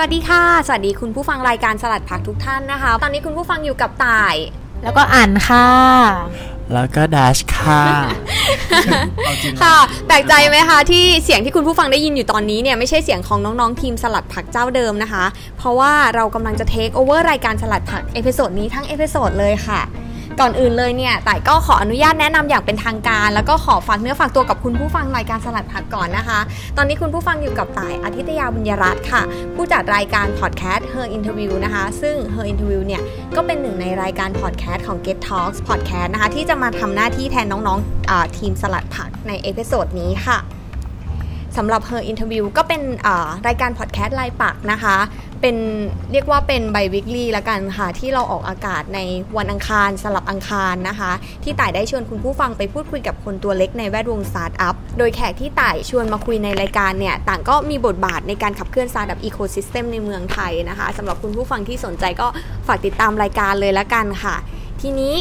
สวัสดีค่ะ สวัสดีคุณผู้ฟังรายการสลัดผักทุกท่านนะคะ ตอนนี้คุณผู้ฟังอยู่กับต่าย แล้วก็อ่านค่ะ แล้วก็ Dash ค่ะค่ะแปลกใจไหมคะที่เสียงที่คุณผู้ฟังได้ยินอยู่ตอนนี้เนี่ยไม่ใช่เสียงของน้องๆทีมสลัดผักเจ้าเดิมนะคะ เพราะว่าเรากำลังจะ take over รายการสลัดผัก episode นี้ทั้ง episode เลยค่ะ ก่อนอื่นเลยเนี่ยต่ายก็ขออนุญาตแนะนำอย่างเป็นทางการ แล้วก็ขอฝากเนื้อฝากตัวกับคุณผู้ฟังรายการสลัดผักก่อนนะคะ ตอนนี้คุณผู้ฟังอยู่กับต่ายอาทิตยาบุญยรัตน์ค่ะ ผู้จัดรายการพอดแคสต์ Her Interview นะคะ ซึ่ง Her Interview เนี่ยก็เป็นหนึ่งในรายการพอดแคสต์ของ Get Talks Podcast นะคะที่จะมาทำหน้าที่แทนน้องๆทีมสลัดผักใน episode นี้ค่ะสำหรับ Her Interview ก็เป็นรายการพอดแคสต์รายปักษ์นะคะ เป็นเรียกว่าเป็น biweekly ละกันค่ะ ที่เราออกอากาศในวันอังคารสลับอังคารนะคะ ที่ต่ายได้ชวนคุณผู้ฟังไปพูดคุยกับคนตัวเล็กในแวดวงสตาร์ทอัพโดยแขกที่ต่ายชวนมาคุยในรายการเนี่ย ต่างก็มีบทบาทในการขับเคลื่อน startup ecosystem ในเมืองไทยนะคะสำหรับคุณผู้ฟังที่สนใจก็ฝากติดตามรายการเลยละกันค่ะ ทีนี้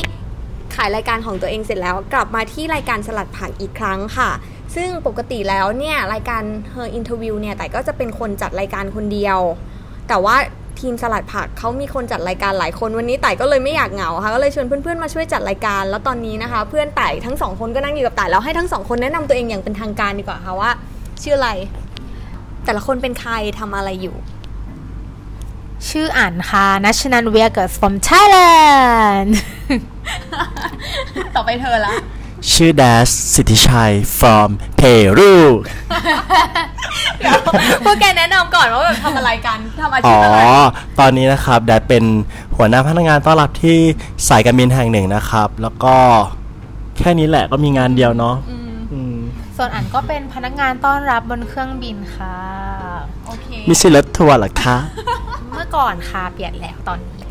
ขายรายการของตัวเองเสร็จแล้ว กลับมาที่รายการสลัดผักอีกครั้งค่ะซึ่งปกติแล้วเนี่ยรายการ Her Interview เนี่ยแต่ก็จะเป็นคนจัดรายการคนเดียว แต่ว่าทีมสลัดผักเขามีคนจัดรายการหลายคนวันนี้ไต่ก็เลยไม่อยากเหงาค่ะก็เลยชวนเพื่อนๆมาช่วยจัดรายการ แล้วตอนนี้นะคะ เพื่อนไต่ทั้งสองคนก็นั่งอยู่กับไต่แล้วให้ทั้งสองคนแนะนำตัวเองอย่างเป็นทางการดีกว่าค่ะว่า ชื่ออะไร แต่ละคนเป็นใครทำอะไรอยู่ ชื่ออ่านค่ะ National w e r k e r s from Thailand ต่อไปเธอละ ชื่อดัชสิทธิชัย from Peru พวกแกแนะนำก่อนว่าแบบทำอะไรกันทำอาอ๋ชีอพอะไรตอนนี้นะครับดัชเป็นหัวหน้าพนักงานต้อนรับที่สายการบินแห่งหนึ่งนะครับ แล้วก็แค่นี้แหละก็มีงานเดียวเนาะอืมส่วนอ่านก็เป็นพนักงานต้อนรับบนเครื่องบินค่ะ โอเคไม่ใช่รถทัวร์เหรอคะ เมื่อก่อนค่ะเปลี่ยนแล้วตอนนี้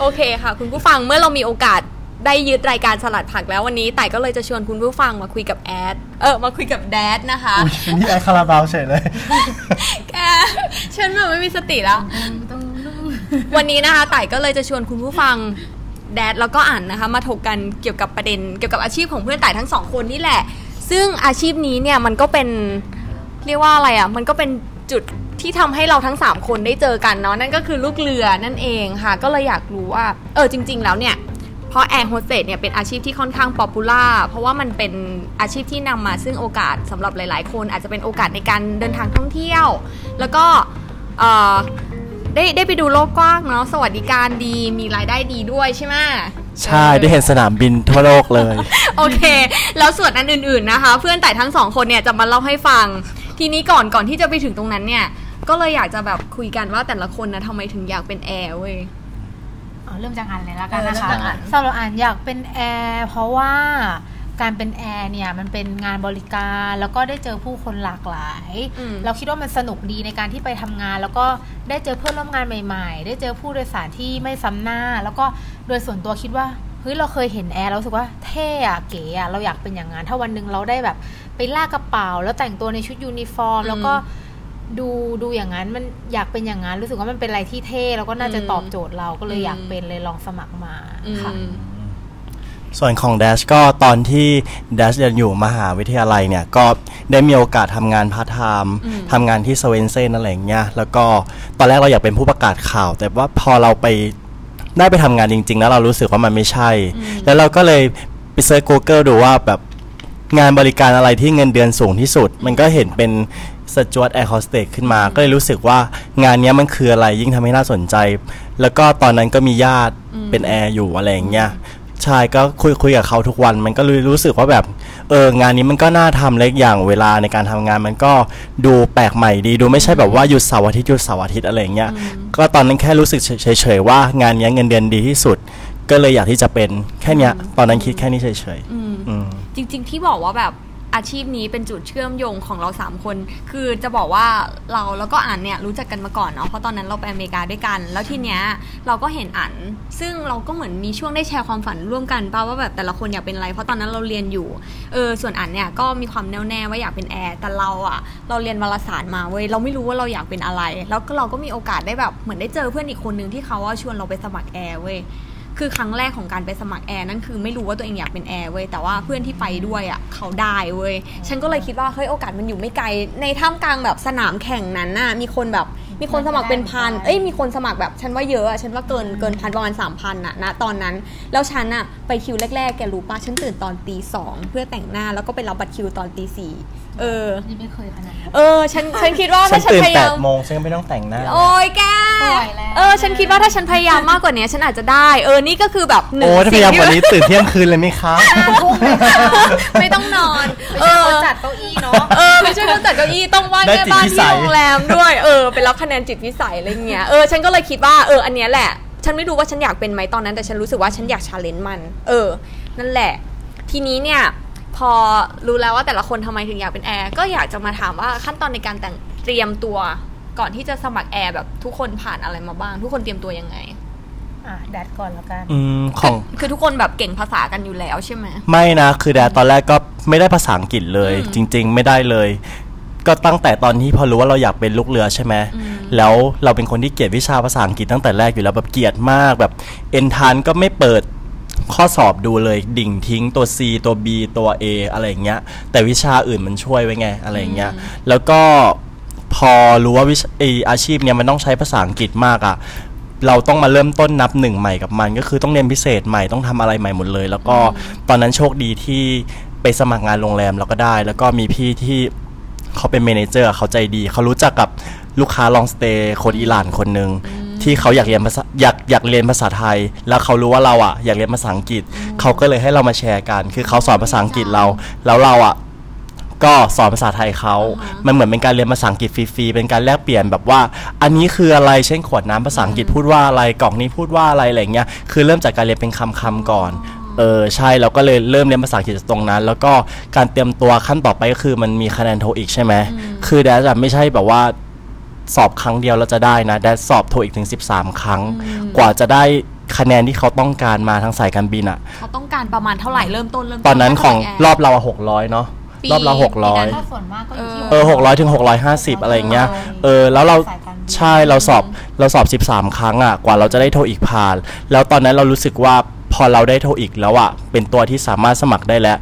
โอเคค่ะ คุณผู้ฟังเมื่อเรามีโอกาส ได้ยึดรายการสลัดผักแล้ววันนี้ไต่ก็เลยจะชวนคุณผู้ฟังมาคุยกับแอด เออ มาคุยกับแดดนะคะนี่ไอคาราบาวเฉยเลย แกฉันแบบไม่มีสติแล้ว วันนี้นะคะไต่ก็เลยจะชวนคุณผู้ฟังDash แล้วก็อ่านนะคะ มาถกกันเกี่ยวกับประเด็น เกี่ยวกับอาชีพของเพื่อนต่ายทั้งสองคนนี่แหละ ซึ่งอาชีพนี้เนี่ยมันก็เป็นเรียกว่าอะไรอะ มันก็เป็นจุดที่ทำให้เราทั้ง 3 คนได้เจอกันเนาะนั่นก็คือลูกเรือนั่นเองค่ะ ก็เลยอยากรู้ว่า เออจริง ๆ แล้วเนี่ย เพราะแอร์โฮสเตสเนี่ยเป็นอาชีพที่ค่อนข้าง popular เพราะว่ามันเป็นอาชีพที่นำมาซึ่งโอกาสสำหรับหลาย ๆ คนอาจจะเป็นโอกาสในการเดินทางท่องเที่ยว แล้วก็เอ่อได้ได้ไปดูโลกกว้างเนาะสวัสดิการดีมีรายได้ดีด้วยใช่ไหมใช่ได้เห็นสนามบินทั่วโลกเลย โอเค แล้วส่วนอันอื่น ๆนะคะ เพื่อนแต่ทั้งสองคนเนี่ยจะมาเล่าให้ฟัง ทีนี้ก่อนก่อนที่จะไปถึงตรงนั้นเนี่ย ก็เลยอยากจะแบบคุยกันว่าแต่ละคนนะทำไมถึงอยากเป็นแอร์เว้ยอ๋อ เริ่มจากอ่านเลยแล้วกันนะเออคะเริ่มจากอ่านสำหรับอ่านอยากเป็นแอร์เพราะว่าการเป็นแอร์เนี่ยมันเป็นงานบริการแล้วก็ได้เจอผู้คนหลากหลายอืมเราคิดว่ามันสนุกดีในการที่ไปทำงาน แล้วก็ได้เจอเพื่อนร่วมงานใหม่ๆ ได้เจอผู้โดยสารที่ไม่ซ้ำหน้า แล้วก็โดยส่วนตัวคิดว่าเฮ้ยเราเคยเห็นแอร์เรารู้สึกว่าเท่อะเก๋อะเราอยากเป็นอย่างนั้นถ้าวันหนึ่งเราได้แบบไปลากกระเป๋า แล้วแต่งตัวในชุดยูนิฟอร์ม แล้วก็ ดูดูอย่างนั้นมันอยากเป็นอย่างนั้นรู้สึกว่ามันเป็นอะไรที่เท่แล้วก็น่าจะตอบโจทย์เราก็เลยอยากเป็นเลยลองสมัครมาค่ะอืมส่วนของ Dash ก็ตอนที่ Dash เรียนอยู่มหาวิทยาลัยเนี่ย ก็ได้มีโอกาสทำงานพาร์ทไทม์อืมทำงานที่ Swensen's อะไรอย่างเงี้ยแล้วก็ตอนแรกเราอยากเป็นผู้ประกาศข่าว แต่ว่าพอเราไปได้ไปทำงานจริง ๆ แล้วเรารู้สึกว่ามันไม่ใช่ แล้วเราก็เลยไป search Google ดูว่าแบบงานบริการอะไรที่เงินเดือนสูงที่สุด มันก็เห็นเป็น สจวตแอร์โฮสเตสขึ้นมา ก็เลยรู้สึกว่างานเนี้ยมันคืออะไรยิ่งทำให้น่าสนใจ แล้วก็ตอนนั้นก็มีญาติเป็นแอร์อยู่อะไรอย่างเงี้ยใช่ก็คุยคุยกับเขาทุกวันมันก็เลยรู้สึกว่าแบบเอองานนี้มันก็น่าทำเล็กอย่างเวลาในการทำงานมันก็ดูแปลกใหม่ดีดูไม่ใช่แบบว่าหยุดเสาร์อาทิตย์หยุดเสาร์อาทิตย์อะไรอย่างเงี้ยก็ตอนนั้นแค่รู้สึกเฉยๆว่างานเนี้ยเงินเดือนดีที่สุด ก็เลยอยากที่จะเป็นแค่เนี้ยตอนนั้นคิดแค่นี้เฉยอืมๆอืมจริง ๆ ที่บอกว่าแบบ อาชีพนี้เป็นจุดเชื่อมโยงของเราสามคน คือจะบอกว่าเราแล้วก็อ่านเนี่ยรู้จักกันมาก่อนเนาะเพราะตอนนั้นเราไปอเมริกาด้วยกัน แล้วทีเนี้ยเราก็เห็นอ่านซึ่งเราก็เหมือนมีช่วงได้แชร์ความฝันร่วมกันป่าว่าแบบแต่ละคนอยากเป็นอะไร เพราะตอนนั้นเราเรียนอยู่เออส่วนอ่านเนี่ยก็มีความแน่วแน่ว่าอยากเป็นแอร์แต่เราอะเราเรียนวารสารมาเว้ยเราไม่รู้ว่าเราอยากเป็นอะไร แล้วก็เราก็มีโอกาสได้แบบเหมือนได้เจอเพื่อนอีกคนนึงที่เขาว่าชวนเราไปสมัครแอร์เว้ย คือครั้งแรกของการไปสมัครแอร์นั่นคือไม่รู้ว่าตัวเองอยากเป็นแอร์เว้ยแต่ว่าเพื่อนที่ไปด้วยอะเขาได้เว้ยฉันก็เลยคิดว่าเฮ้ยโอกาสมันอยู่ไม่ไกล ในท่ามกลางแบบสนามแข่งนั้นน่ะมีคนแบบมีคนสมัครเป็นพัน เอ้ยมีคนสมัครแบบฉันว่าเยอะอะฉันว่าเกินเกินพันประมาณสามพันอะนะตอนนั้น แล้วฉันอะไปคิวแรกๆแกรู้ปะฉันตื่นตอนตีสองเพื่อแต่งหน้าแล้วก็ไปรับบัตรคิวตอนตีสี่ เออ นี่ไม่เคยขนาดนั้น เออ ฉัน ฉันคิดว่าฉัถ้านฉันตื่นพยาแปยาดม โมงฉันก็ไม่ต้องแต่งหน้า โอ้ยแกไม่ไหวแล้ว เออ ฉันคิดว่าถ้าฉันพยายามมากกว่านี้ฉันอาจจะได้ เออ นี่ก็คือแบบหนึ่งโอ้ถ้าพยายามกว่านี้สิ่งตื่นเที่ยงคืนเลยไหมคะที่ไม่ต้องนอนไม่เอใช่อคนจัดเก้าอี้เนาะ เออไม่ใช่คนจัดเก้าอี้ต้องว่างได้แม่จิตบ้านวิสัที่ย โรงแรมด้วยเออไปรับคะแนนจิตวิสัยอะไรเงี้ยเออฉันก็เลยคิดว่าเอออันเนี้ยแหละ ฉันไม่รู้ว่าฉันอยากเป็นไหมตอนนั้นแต่ฉันรู้สึกว่าฉันอยาก challenge มัน เออ นั่นแหละ ทีนี้เนี่ย พอรู้แล้วว่าแต่ละคนทำไมถึงอยากเป็นแอร์ก็อยากจะมาถามว่าขั้นตอนในการแต่งเตรียมตัวก่อนที่จะสมัครแอร์แบบทุกคนผ่านอะไรมาบ้าง ทุกคนเตรียมตัวยังไงอะแดดก่อนแล้วกันอืมของคือทุกคนแบบเก่งภาษากันอยู่แล้วใช่ไหมไม่นะคือแดดตอนแรกก็ไม่ได้ภาษาอังกฤษเลยอืมจริง ๆ ไม่ได้เลย ก็ตั้งแต่ตอนที่พอรู้ว่าเราอยากเป็นลูกเรือใช่ไหมแล้วเราเป็นคนที่เกลียดวิชาภาษาอังกฤษตั้งแต่แรกอยู่แล้วแบบเกลียดมากแบบเอ็นทานก็ไม่เปิด ข้อสอบดูเลยดิ่งทิ้งตัว C ตัว B ตัว A อะไรอย่างเงี้ย แต่วิชาอื่นมันช่วยไว้ไงอะไรอย่างเงี้ย แล้วก็พอรู้ว่าวิชไออาชีพเนี้ยมันต้องใช้ภาษาอังกฤษมากอะเราต้องมาเริ่มต้นนับหนึ่งใหม่กับมัน ก็คือต้องเรียนพิเศษใหม่ต้องทำอะไรใหม่หมดเลย แล้วก็ตอนนั้นโชคดีที่ไปสมัครงานโรงแรมเราก็ได้ แล้วก็มีพี่ที่เขาเป็น manager เขาใจดี เขารู้จักกับลูกค้า long stay คนอิหร่านคนหนึ่ง ที่เขาอยากเรียนภาษาอยากอยากเรียนภาษาไทย แล้วเขารู้ว่าเราอะอยากเรียนภาษาอังกฤษ เขาก็เลยให้เรามาแชร์กัน คือเขาสอนภาษาอังกฤษเรา แล้วเราอะก็สอนภาษาไทยเขา มันเหมือนเป็นการเรียนภาษาอังกฤษฟรีๆ เป็นการแลกเปลี่ยนแบบว่า อันนี้คืออะไร เช่นขวดน้ำภาษาอังกฤษพูดว่าอะไร กล่องนี้พูดว่าอะไรอะไรเงี้ย คือเริ่มจากการเรียนเป็นคำๆก่อน เออใช่เราก็เลยเริ่มเรียนภาษาอังกฤษจากตรงนั้น แล้วก็การเตรียมตัวขั้นต่อไปก็คือมันมีคะแนนโทอีกใช่ไหม คือแดจะไม่ใช่แบบว่า สอบครั้งเดียวแล้วจะได้นะแดสอบโทอีกถึง 13 ครั้ง กว่าจะได้คะแนนที่เขาต้องการมาทางสายการบินอะเขาต้องการประมาณเท่าไหร่เริ่มต้นเริ่มตอนนั้นของเท่าไหรอบเราหกร้อยเนาะปีรอบเราหกร้อยถ้าส่วนมากก็อยู่ที่เออหกร้อยถึงหกร้อยห้าสิบอะไรอย่างเงี้ยเออแล้วเราสายการบินใช่เราสอบเราสอบสิบสามครั้งอะกว่าเราจะได้โทรอีกผ่าน แล้วตอนนั้นเรารู้สึกว่าพอเราได้โทรอีกแล้วอะเป็นตัวที่สามารถสมัครได้แล้ว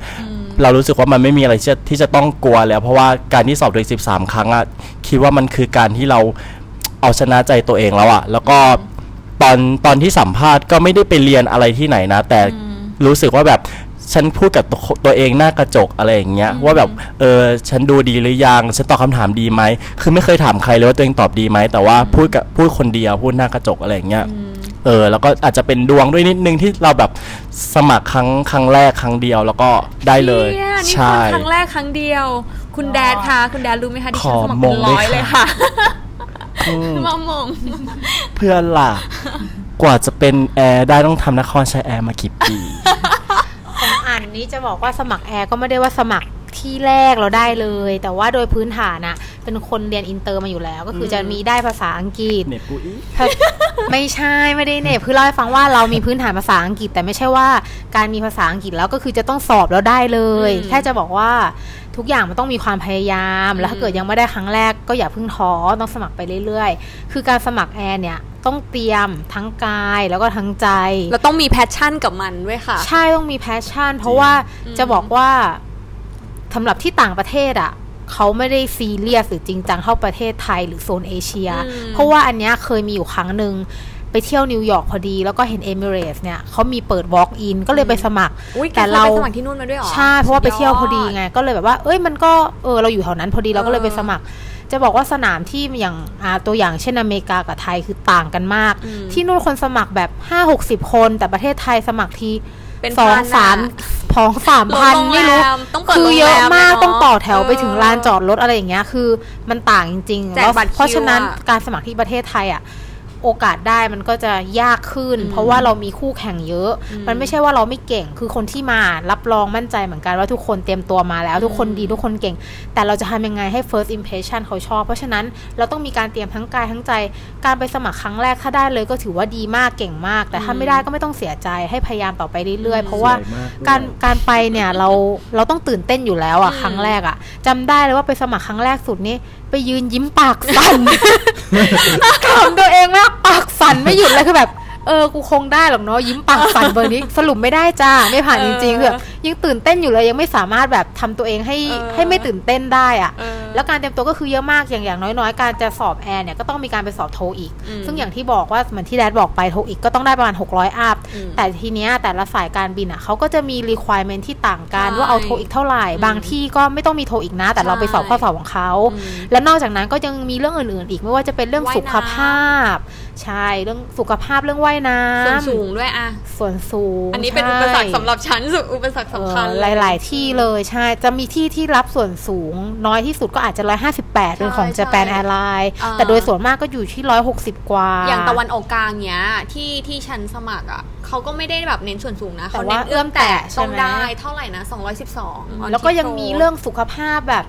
เรารู้สึกว่ามันไม่มีอะไรที่จะที่จะต้องกลัวแล้ว เพราะว่าการที่สอบโดยสิบสามครั้งอะคิดว่ามันคือการที่เราเอาชนะใจตัวเองแล้วอะแล้วก็ตอนตอนที่สัมภาษณ์ก็ไม่ได้ไปเรียนอะไรที่ไหนนะ แต่รู้สึกว่าแบบฉันพูดกับตัวตัวเองหน้ากระจกอะไรอย่างเงี้ยว่าแบบเออฉันดูดีหรือยังฉันตอบคำถามดีไหมคือไม่เคยถามใครเลยว่าตัวเองตอบดีไหมแต่ว่าพูดกับพูดคนเดียวพูดหน้ากระจกอะไรอย่างเงี้ย เออแล้วก็อาจจะเป็นดวงด้วยนิดนึงที่เราแบบสมัครครั้งครั้งแรกครั้งเดียวแล้วก็ได้เลยนี่นี่ใช่ ครั้งแรกครั้งเดียว คุณแดดคะคุณแดดรู้ไหมคะดิขฉัอนสมัครมเป็นงร้อยด้วยเลยค่ะ ค่ะอืมมามง เพื่อนล่ะ กว่าจะเป็นแอร์ได้ต้องทำนครชัยแอร์มากี่ปี ของอันนี้จะบอกว่าสมัครแอร์ก็ไม่ได้ว่าสมัคร ที่แรกเราได้เลย แต่ว่าโดยพื้นฐานอะเป็นคนเรียนอินเตอร์มาอยู่แล้ว ก็คือจะมีได้ภาษาอังกฤษเน็ตกูอีกไม่ใช่ไม่ได้เหน็บคือเล่าให้ฟังว่าเรามีพื้นฐานภาษาอังกฤษ แต่ไม่ใช่ว่าการมีภาษาอังกฤษแล้วก็คือจะต้องสอบแล้วได้เลยอืมแค่จะบอกว่าทุกอย่างมันต้องมีความพยายาม แล้วถ้าเกิดยังไม่ได้ครั้งแรกก็อย่าเพิ่งท้อต้องสมัครไปเรื่อยๆ คือการสมัครแอร์เนี่ยต้องเตรียมทั้งกายแล้วก็ทั้งใจเราต้องมี passion กับมันด้วยค่ะ ใช่ต้องมี passion เพราะว่าจะบอกว่า สำหรับที่ต่างประเทศอะเขาไม่ได้ซีเรียสหรือจริงจังเท่าประเทศไทยหรือโซนเอเชียอืมเพราะว่าอันเนี้ยเคยมีอยู่ครั้งหนึ่งไปเที่ยวนิวยอร์กพอดี แล้วก็เห็นเอมิเรสเนี่ยเขามีเปิด Walk in ก็เลยไปสมัครอุ้ยแต่แต่เราเราไปสมัครที่นู่นมาด้วยเหรอ ใช่ เพราะว่าไปเที่ยวพอดีสุยไง ก็เลยแบบว่า เอ้ยมันก็เออเราอยู่แถวนั้นพอดีเราก็เลยไปสมัคร จะบอกว่าสนามที่อย่างอ่าตัวอย่างเช่นอเมริกากับไทยคือต่างกันมากอืมที่นู่นคนสมัครแบบห้าหกสิบคน แต่ประเทศไทยสมัครที เป็นสองพันสามอะสองสามพันโรงแรมไม่รู้ ต้องเปิดคือเยอะมากโรงแรมเลยเนอะต้องต่อแถวไปถึงเออลานจอดรถอะไรอย่างเงี้ย คือมันต่างจริงๆแจกแล้วบัตรคิวเพราะฉะนั้นอะ การสมัครที่ประเทศไทยอะ โอกาสได้มันก็จะยากขึ้น เพราะว่าเรามีคู่แข่งเยอะ มันไม่ใช่ว่าเราไม่เก่งคือคนที่มารับรองมั่นใจเหมือนกันว่าทุกคนเตรียมตัวมาแล้ว ทุกคนดีทุกคนเก่ง แต่เราจะทำยังไงให้ first impression เขาชอบ เพราะฉะนั้นเราต้องมีการเตรียมทั้งกายทั้งใจ การไปสมัครครั้งแรกถ้าได้เลยก็ถือว่าดีมากเก่งมาก แต่ถ้าไม่ได้ก็ไม่ต้องเสียใจให้พยายามต่อไปเรื่อยๆ เพราะว่าสวยมากด้วยการการไปเนี่ยเราเราต้องตื่นเต้นอยู่แล้วอะครั้งแรกอะจำได้เลยว่าไปสมัครครั้งแรกสุดนี่ไปยืนยิ้มปากสั่นขำตัวเองมากปากสั่นไม่หยุดเลยคือแบบ เออ กูคงได้หรอกเนาะยิ้มปากสั่นเบอร์นี้ สรุปไม่ได้จ้า ไม่ผ่านจริงๆเออคือยังตื่นเต้นอยู่เลยยังไม่สามารถแบบทำตัวเองให้เออให้ไม่ตื่นเต้นได้อะเออแล้วการเตรียมตัวก็คือเยอะมากอย่างอย่างน้อยๆ การจะสอบแอร์เนี่ยก็ต้องมีการไปสอบโทอีกอืมซึ่งอย่างที่บอกว่าเหมือนที่แดดบอกไปโทอีกก็ต้องได้ประมาณ 600อัพอืมแต่ทีเนี้ยแต่ละสายการบินอะเขาก็จะมี requirement ที่ต่างกันใช่ว่าเอาโทอีกเท่าไหร่อืมบางที่ก็ไม่ต้องมีโทอีกนะ แต่เราไปสอบข้อสอบของเขาอืมแล้วนอกจากนั้นก็ยังมีเรื่องอื่นๆ อีกไม่ว่าจะเป็นเรื่องว่ายน้ำสุขภาพ ใช่เรื่องสุขภาพเรื่องว่ายน้ำส่วนสูงด้วยอะส่วนสูง อันนี้เป็นใช่อุปสรรคสำหรับฉันสุดอุปสรรคสำคัญเออเยหลาย ๆ ที่เลยใช่จะมีที่ที่รับส่วนสูง น้อยที่สุดก็อาจจะ158เป็นของใช่ Japan Airlines อ่าแต่โดยส่วนมากก็อยู่ที่160กว่า อย่างตะวันออกกลางเนี้ยที่ที่ฉันสมัครอะเขาก็ไม่ได้แบบเน้นส่วนสูงนะแต่เขาว่าเน้นเอื้เอื้ออมมแตะแตะใช่ต้องไหมได้เท่าไหร่นะ212แล้วก็ยังมีเรื่องสุขภาพแบบ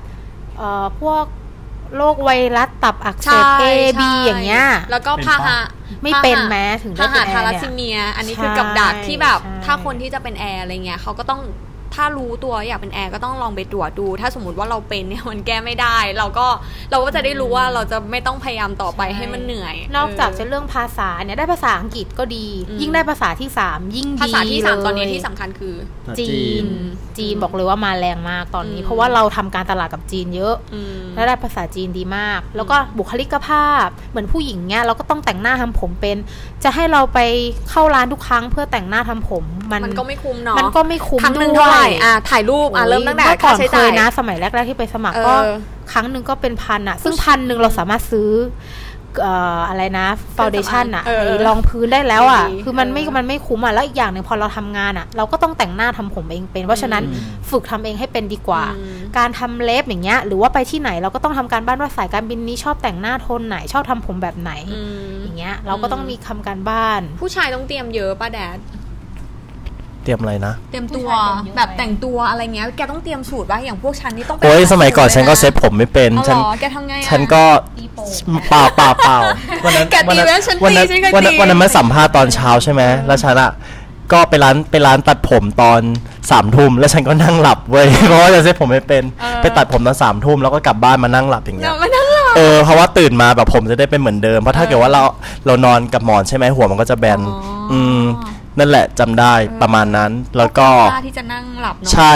เอ่อพวก โรคไวรัสตับอักเสใช่บ A B ใช่อย่างเงี้ย แล้วก็เป็นพาหะปะไม่เป็นแม้ถึงได้พาเป็หะนแอทาร์ลัสเนี่ยซีเมีย อันนี้คือใช่กับดักที่แบบใช่ถ้าคนที่จะเป็นแอร์อะไรเงี้ยเขาก็ต้อง ถ้ารู้ตัวอยากเป็นแอร์ก็ต้องลองไปตรวจดู ถ้าสมมติว่าเราเป็นเนี่ยมันแก้ไม่ได้ เราก็เราก็จะได้รู้ว่าเราจะไม่ต้องพยายามต่อไปให้มันเหนื่อย นอกจากเจะเรื่องภาษาเนี่ยได้ภาษาอังกฤษก็ดีอืมยิ่งได้ภาษาที่สามยิ่งดีภาษาที่สามเลยตอนนี้ที่สำคัญคือ จีน จีนบอกเลยว่ามาแรงมากตอนนี้อืมเพราะว่าเราทำการตลาดกับจีนเยอะอืมแล้วได้ภาษาจีนดีมาก แล้วก็บุคลิกภาพเหมือนผู้หญิงเนี่ยเราก็ต้องแต่งหน้าทำผมเป็น จะให้เราไปเข้าร้านทุกครั้งเพื่อแต่งหน้าทำผมมันมันก็ไม่คุ้มเนาะมันก็ไม่คุ้มครั้งหนึ่งด้วยเท่าไหร่อะถ่ายรูปอะเริ่มตั้งแต่เมื่อก่ค่าอนใช้เคจ่ายยนะ สมัยแรกๆที่ไปสมัครเออก็ครั้งหนึ่งก็เป็นพันอะซึ่งพันหนึ่งเราสามารถซื้อเอ่ออะไรนะฟาวเดชั่นอะเออไอ้รองพื้นได้แล้วอะดีคือมันไม่เออมันไม่คุ้มอะแล้วอีกอย่างหนึ่งพอเราทำงานอะเราก็ต้องแต่งหน้าทำผมเองเป็น เพราะฉะนั้นอืมฝึกทำเองให้เป็นดีกว่าอืมการทำเล็บอย่างเงี้ย หรือว่าไปที่ไหนเราก็ต้องทำการบ้านว่าสายการบินนี้ชอบแต่งหน้าโทนไหนชอบทำผมแบบไหนอืมอย่างเงี้ย เราก็ต้องมีทำการบ้าน ผู้ชายต้องเตรียมเยอะป่ะแดด เตรียมอะไรนะ เตรียมตัวผู้ชายเตรียมเยอะไหมแบบแต่งตัวอะไรเงี้ย แกต้องเตรียมสูตรป่ะอย่างพวกฉันนี่ต้องไปโอ้ยหาสมัยก่อนสูตรฉันก็ลยะเซ็ตผมไม่เป็นเอาฉันเหรอแกทำไงอะฉันก็ตีโป่งเปล่าเปล่าเปล่าวันนั้นแกตีวันั้นไว้ฉันตีวันนั้นฉันก็วันนั้นตีวันนั้นมาสัมภาษณ์ตอนเช้าใช่ไหมแล้วฉันอะก็ไปร้านไปร้านตัดผมตอนสามทุ่มแล้วฉันก็นั่งหลับเว้ยเพราะว่าจะเซ็ตผมไม่เป็นเออไปตัดผมตอนสามทุ่มแล้วก็กลับบ้านมานั่งหลับอย่างเงี้เดี๋ยยวมานั่งหลับเออเพราะว่าตื่นมาแบบผมจะได้เป็นเหมือนเดิมเพราะถ้าเกิดว่าเราเรานอนกับหมอนใช่ไหมหัวมันก็จะแบนอ๋ออือืม นั่นแหละจำได้ประมาณนั้น แล้วก็กล้าที่จะนั่งหลับเนาะใช่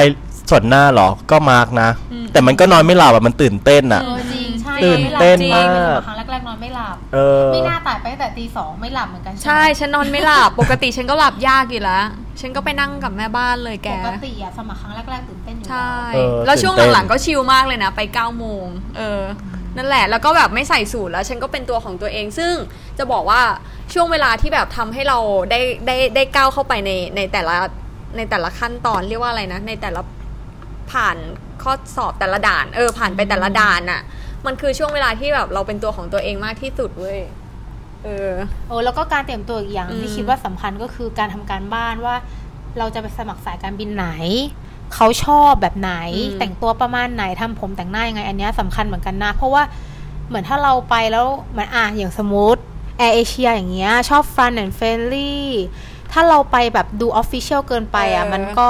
ส่วนหน้าเหรอ ก็มาร์กนะ อืม แต่มันก็นอนไม่หลับอะมันตื่นเต้นอะ เออจริงใช่ตื่นเต้นจริงมากไปสมัครครั้งแรกๆนอนไม่หลับ เออ ไม่น่าตายไปตั้งแต่ตีสองไม่หลับเหมือนกันใช่ฉันนอนไม่หลับ ปกติฉันก็หลับยากอยู่แล้ว ฉันก็ไปนั่งกับแม่บ้านเลยแก ปกติอะสมัครครั้งแรกๆตื่นเต้นอยู่ใช่ เออแล้วช่วงตื่นเต้น หลังๆก็ชิลมากเลยนะ ไป9ก้าโมง เออ นั่นแหละ แล้วก็แบบไม่ใส่สูตรแล้ว ฉันก็เป็นตัวของตัวเอง ซึ่งจะบอกว่าช่วงเวลาที่แบบทำให้เราได้ได้ได้ก้าวเข้าไปในในแต่ละในแต่ละขั้นตอนเรียกว่าอะไรนะ ในแต่ละผ่านข้อสอบแต่ละด่าน เออ ผ่านไปแต่ละด่านอะมันคือช่วงเวลาที่แบบเราเป็นตัวของตัวเองมากที่สุดเว้ยเออโอ้แล้วก็การเตรียมตัวอีกอย่างที่คิดว่าสำคัญก็คือการทำการบ้านว่า เราจะไปสมัครสายการบินไหน เขาชอบแบบไหน แต่งตัวประมาณไหนทำผมแต่งหน้ายังไง อันเนี้ยสำคัญเหมือนกันนะ เพราะว่าเหมือนถ้าเราไปแล้วเหมือนอะอย่างสมมติแอร์เอเชียอย่างเงี้ยชอบ fun and friendly ถ้าเราไปแบบดู official เกินไปอะเออมันก็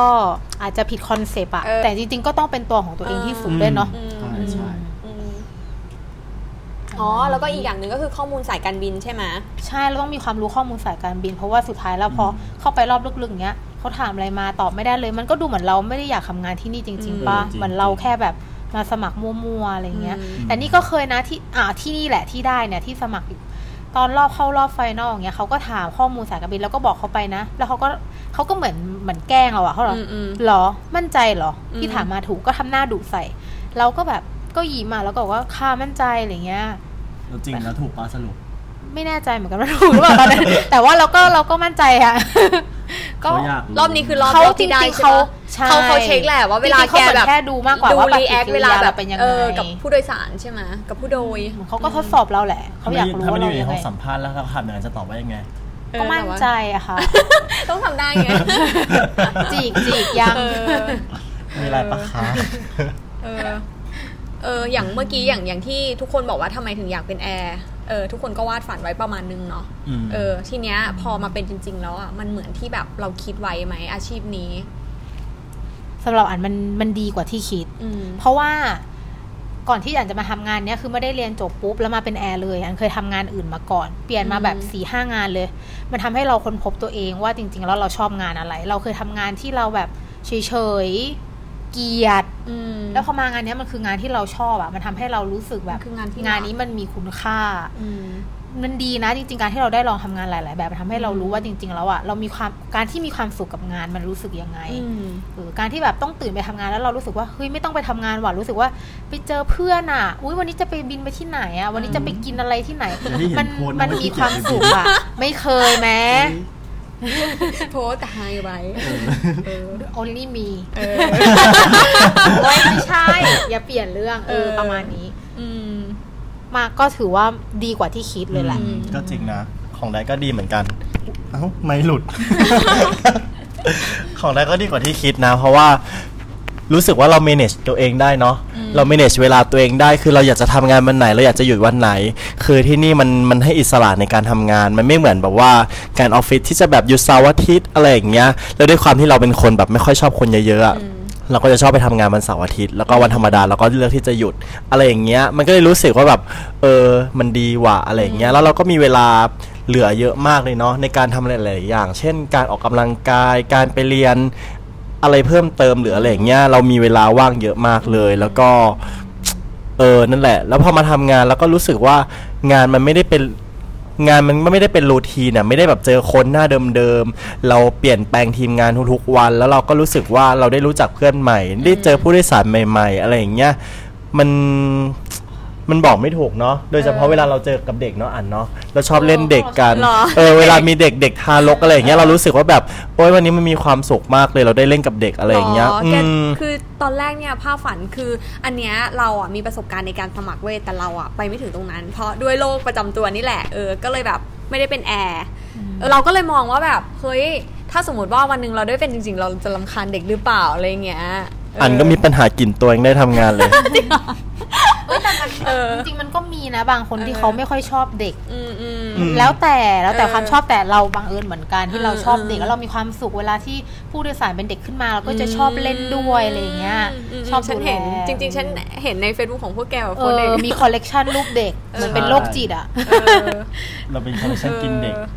อาจจะผิดคอนเซปต์อะเออแต่จริง ๆ ก็ต้องเป็นตัวของตัวเองที่สุดด้วยเนาะอืมใช่ใช่อืมอ๋อ แล้วก็อีกอย่างหนึ่งก็คือข้อมูลสายการบินใช่ไหมใช่เราต้องมีความรู้ข้อมูลสายการบิน เพราะว่าสุดท้ายแล้วพอเข้าไปรอบลึกๆเนี้ย เขาถามอะไรมาตอบไม่ได้เลย มันก็ดูเหมือนเราไม่ได้อยากทำงานที่นี่จริงอืมๆป่ะจริงๆเหมือนเราแค่แบบมาสมัครมั่วๆอะไรเงี้ยอืมแต่นี่ก็เคยนะที่อ่าที่นี่แหละที่ได้เนี่ยที่สมัครตอนรอบเข้ารอบ final อย่างเงี้ยเขาก็ถามข้อมูลสายการบินแล้วก็บอกเขาไปนะ แล้วเขาก็เขาก็เหมือนเหมือนแกล้งเราอะเขาบอกอืมอืมหรอมั่นใจเหรออืมที่ถามมาถูกก็ทำหน้าดุใส่ เราก็แบบก็ยิ้มมาแล้วก็บอกว่าค่ามั่นใจอะไรเงี้ยจริงแล้วถูกปะสรุป ไม่แน่ใจเหมือนกันว่าถูกหรือเปล่าตอนนั้นแต่ว่าเราก็เราก็มั่นใจอะก็เขาอยากรอบนี้คือรอบเขารอบที่ได้จริงๆใช่ปะเขาใช่เขาเขาเช็คแหละว่าเวลาจริงๆเขาแกเหมือนแบบแค่ดูมากกว่าว่า react ปฏิกิริยาเวลาแบบเป็นยังไงเออกับผู้โดยสารใช่ไหมกับผู้โดยเขาก็ทดสอบเราแหละเขาอยากรู้ถ้าว่าไม่ได้เราอยู่ในยังห้ไงองสัมภาษณ์แล้วเขาถามอย่างนั้นจะตอบว่ายังไงเออก็มั่นใจอะค่ะ ต้องทำได้ไงจีกจีกยังเออมีอะไรปะคะเออเอออย่างเมื่อกี้อย่างอย่างที่ทุกคนบอกว่าทำไมถึงอยากเป็นแอร์ เออทุกคนก็วาดฝันไว้ประมาณนึงเนาะอืมเออทีเนี้ยพอมาเป็นจริง ๆ แล้วอะมันเหมือนที่แบบเราคิดไว้ไหมอาชีพนี้สำหรับอันมันมันดีกว่าที่คิดอืมเพราะว่าก่อนที่อันจะมาทำงานเนี้ยคือไม่ได้เรียนจบปุ๊บแล้วมาเป็นแอร์เลย อันเคยทำงานอื่นมาก่อน เปลี่ยนมาแบบอืมสี่ห้างานเลย มันทำให้เราค้นพบตัวเองว่าจริง ๆ แล้วเราชอบงานอะไร เราเคยทำงานที่เราแบบเฉยๆ เกลียดอืมแล้วพอมางานเนี้ยมันคืองานที่เราชอบอะมันทำให้เรารู้สึกแบบคืองานที่งานนี้มันมีคุณค่าอืมมันดีนะจริงๆการที่เราได้ลองทำงานหลาย ๆ แบบมันทำให้เรารู้ว่าจริง ๆ แล้วอะเรามีความการที่มีความสุขกับงานมันรู้สึกยังไงอืมเออการที่แบบต้องตื่นไปทำงานแล้วเรารู้สึกว่าเฮ้ยไม่ต้องไปทำงานว่ะรู้สึกว่า ไปเจอเพื่อนอะอุ้ยวันนี้จะไปบินไปที่ไหนอะวันนี้จะไปกินอะไรที่ไหนจะได้เห็นมันโพสต์นะมันว่ามีขี้คเกียจวามสุขอะไม่เคยแม้ โพสต์แต่ไฮไว้เออ only me เออโอ้ยไม่ใช่ อย่าเปลี่ยนเรื่อง เออเออประมาณนี้อืมมากก็ถือว่าดีกว่าที่คิดเลยแหละอืมก็จริงนะ ของได้ก็ดีเหมือนกัน เอ้า ไม่หลุด ของได้ก็ดีกว่าที่คิดนะ เพราะว่า รู้สึกว่าเรา manage ตัวเองได้เนาะเรา manage เวลาตัวเองได้ คือเราอยากจะทำงานวันไหนเราอยากจะหยุดวันไหน คือที่นี่มันมันให้อิสระในการทำงาน มันไม่เหมือนแบบว่าการออฟฟิศที่จะแบบหยุดเสาร์อาทิตย์อะไรอย่างเงี้ยแล้วด้วยความที่เราเป็นคนแบบไม่ค่อยชอบคนเยอะๆอะเราก็จะชอบไปทำงานวันเสาร์อาทิตย์แล้วก็วันธรรมดาเราก็เลือกที่จะหยุดอะไรอย่างเงี้ยมันก็เลยรู้สึกว่าแบบเออมันดีว่ะอะไรอย่างเงี้ยแล้วเราก็มีเวลาเหลือเยอะมากเลยเนาะในการทำอะไรหลายๆอย่าง เช่น การออกกำลังกายการไปเรียน อะไรเพิ่มเติมหรืออะไรอย่างเงี้ยเรามีเวลาว่างเยอะมากเลย แล้วก็เออนั่นแหละ แล้วพอมาทำงานแล้วก็รู้สึกว่างานมันไม่ได้เป็นงานมันไม่ได้เป็นรูทีนอะไม่ได้แบบเจอคนหน้าเดิมๆเราเปลี่ยนแปลงทีมงานทุกๆวัน แล้วเราก็รู้สึกว่าเราได้รู้จักเพื่อนใหม่ ได้เจอผู้โดยสารใหม่ ๆ อะไรอย่างเงี้ยมัน มันบอกไม่ถูกเนาะ โดยเฉพาะเวลาเราเจอกับเด็กเนาะอ่านเนาะ เราชอบเล่นเด็กกันเหรอเออ เวลามีเด็กเด็กทารกอะไรอย่างเงี้ย เรารู้สึกว่าแบบ โอ๊ยวันนี้มันมีความสุขมากเลย เราได้เล่นกับเด็กอะไรอย่างเงี้ยอ๋ออืแกมคือตอนแรกเนี่ยภาพฝันคืออันเนี้ยเราอะมีประสบการณ์ในการสมัครเวทแต่เราอะไปไม่ถึงตรงนั้น เพราะด้วยโรคประจำตัวนี่แหละ เออ ก็เลยแบบไม่ได้เป็นแอร์เออเราก็เลยมองว่าแบบ เฮ้ย ถ้าสมมติว่าวันหนึ่งเราได้เป็นจริง ๆ เราจะรำคาญเด็กหรือเปล่าอะไรเงี้ยเอันก็มีปัญหากลิ่นตัวเองได้ทำงานเลย เอ้ยแต่มันเออ จริงๆมันก็มีนะบางคนที่เออเขาไม่ค่อยชอบเด็ก อืมอืม อืม แล้วแต่แล้วแต่เออความชอบแต่เราบังเอิญเหมือนกันที่เออเราชอบเด็กเออแล้วเรามีความสุขเวลาที่ผู้โดยสารเป็นเด็กขึ้นมาเราก็จะชอบเล่นด้วยอะไรอย่างเงี้ยมชอบฉันดูแลเห็น จริง ๆ ฉันเห็นใน Facebook ของพวกแกแบบเอคนอเด็กมีคอลเลกชันรูปเด็กเหมือนเป็นโรคจิตอะเออเราเป็นคอลเลคชันกินเด็กออ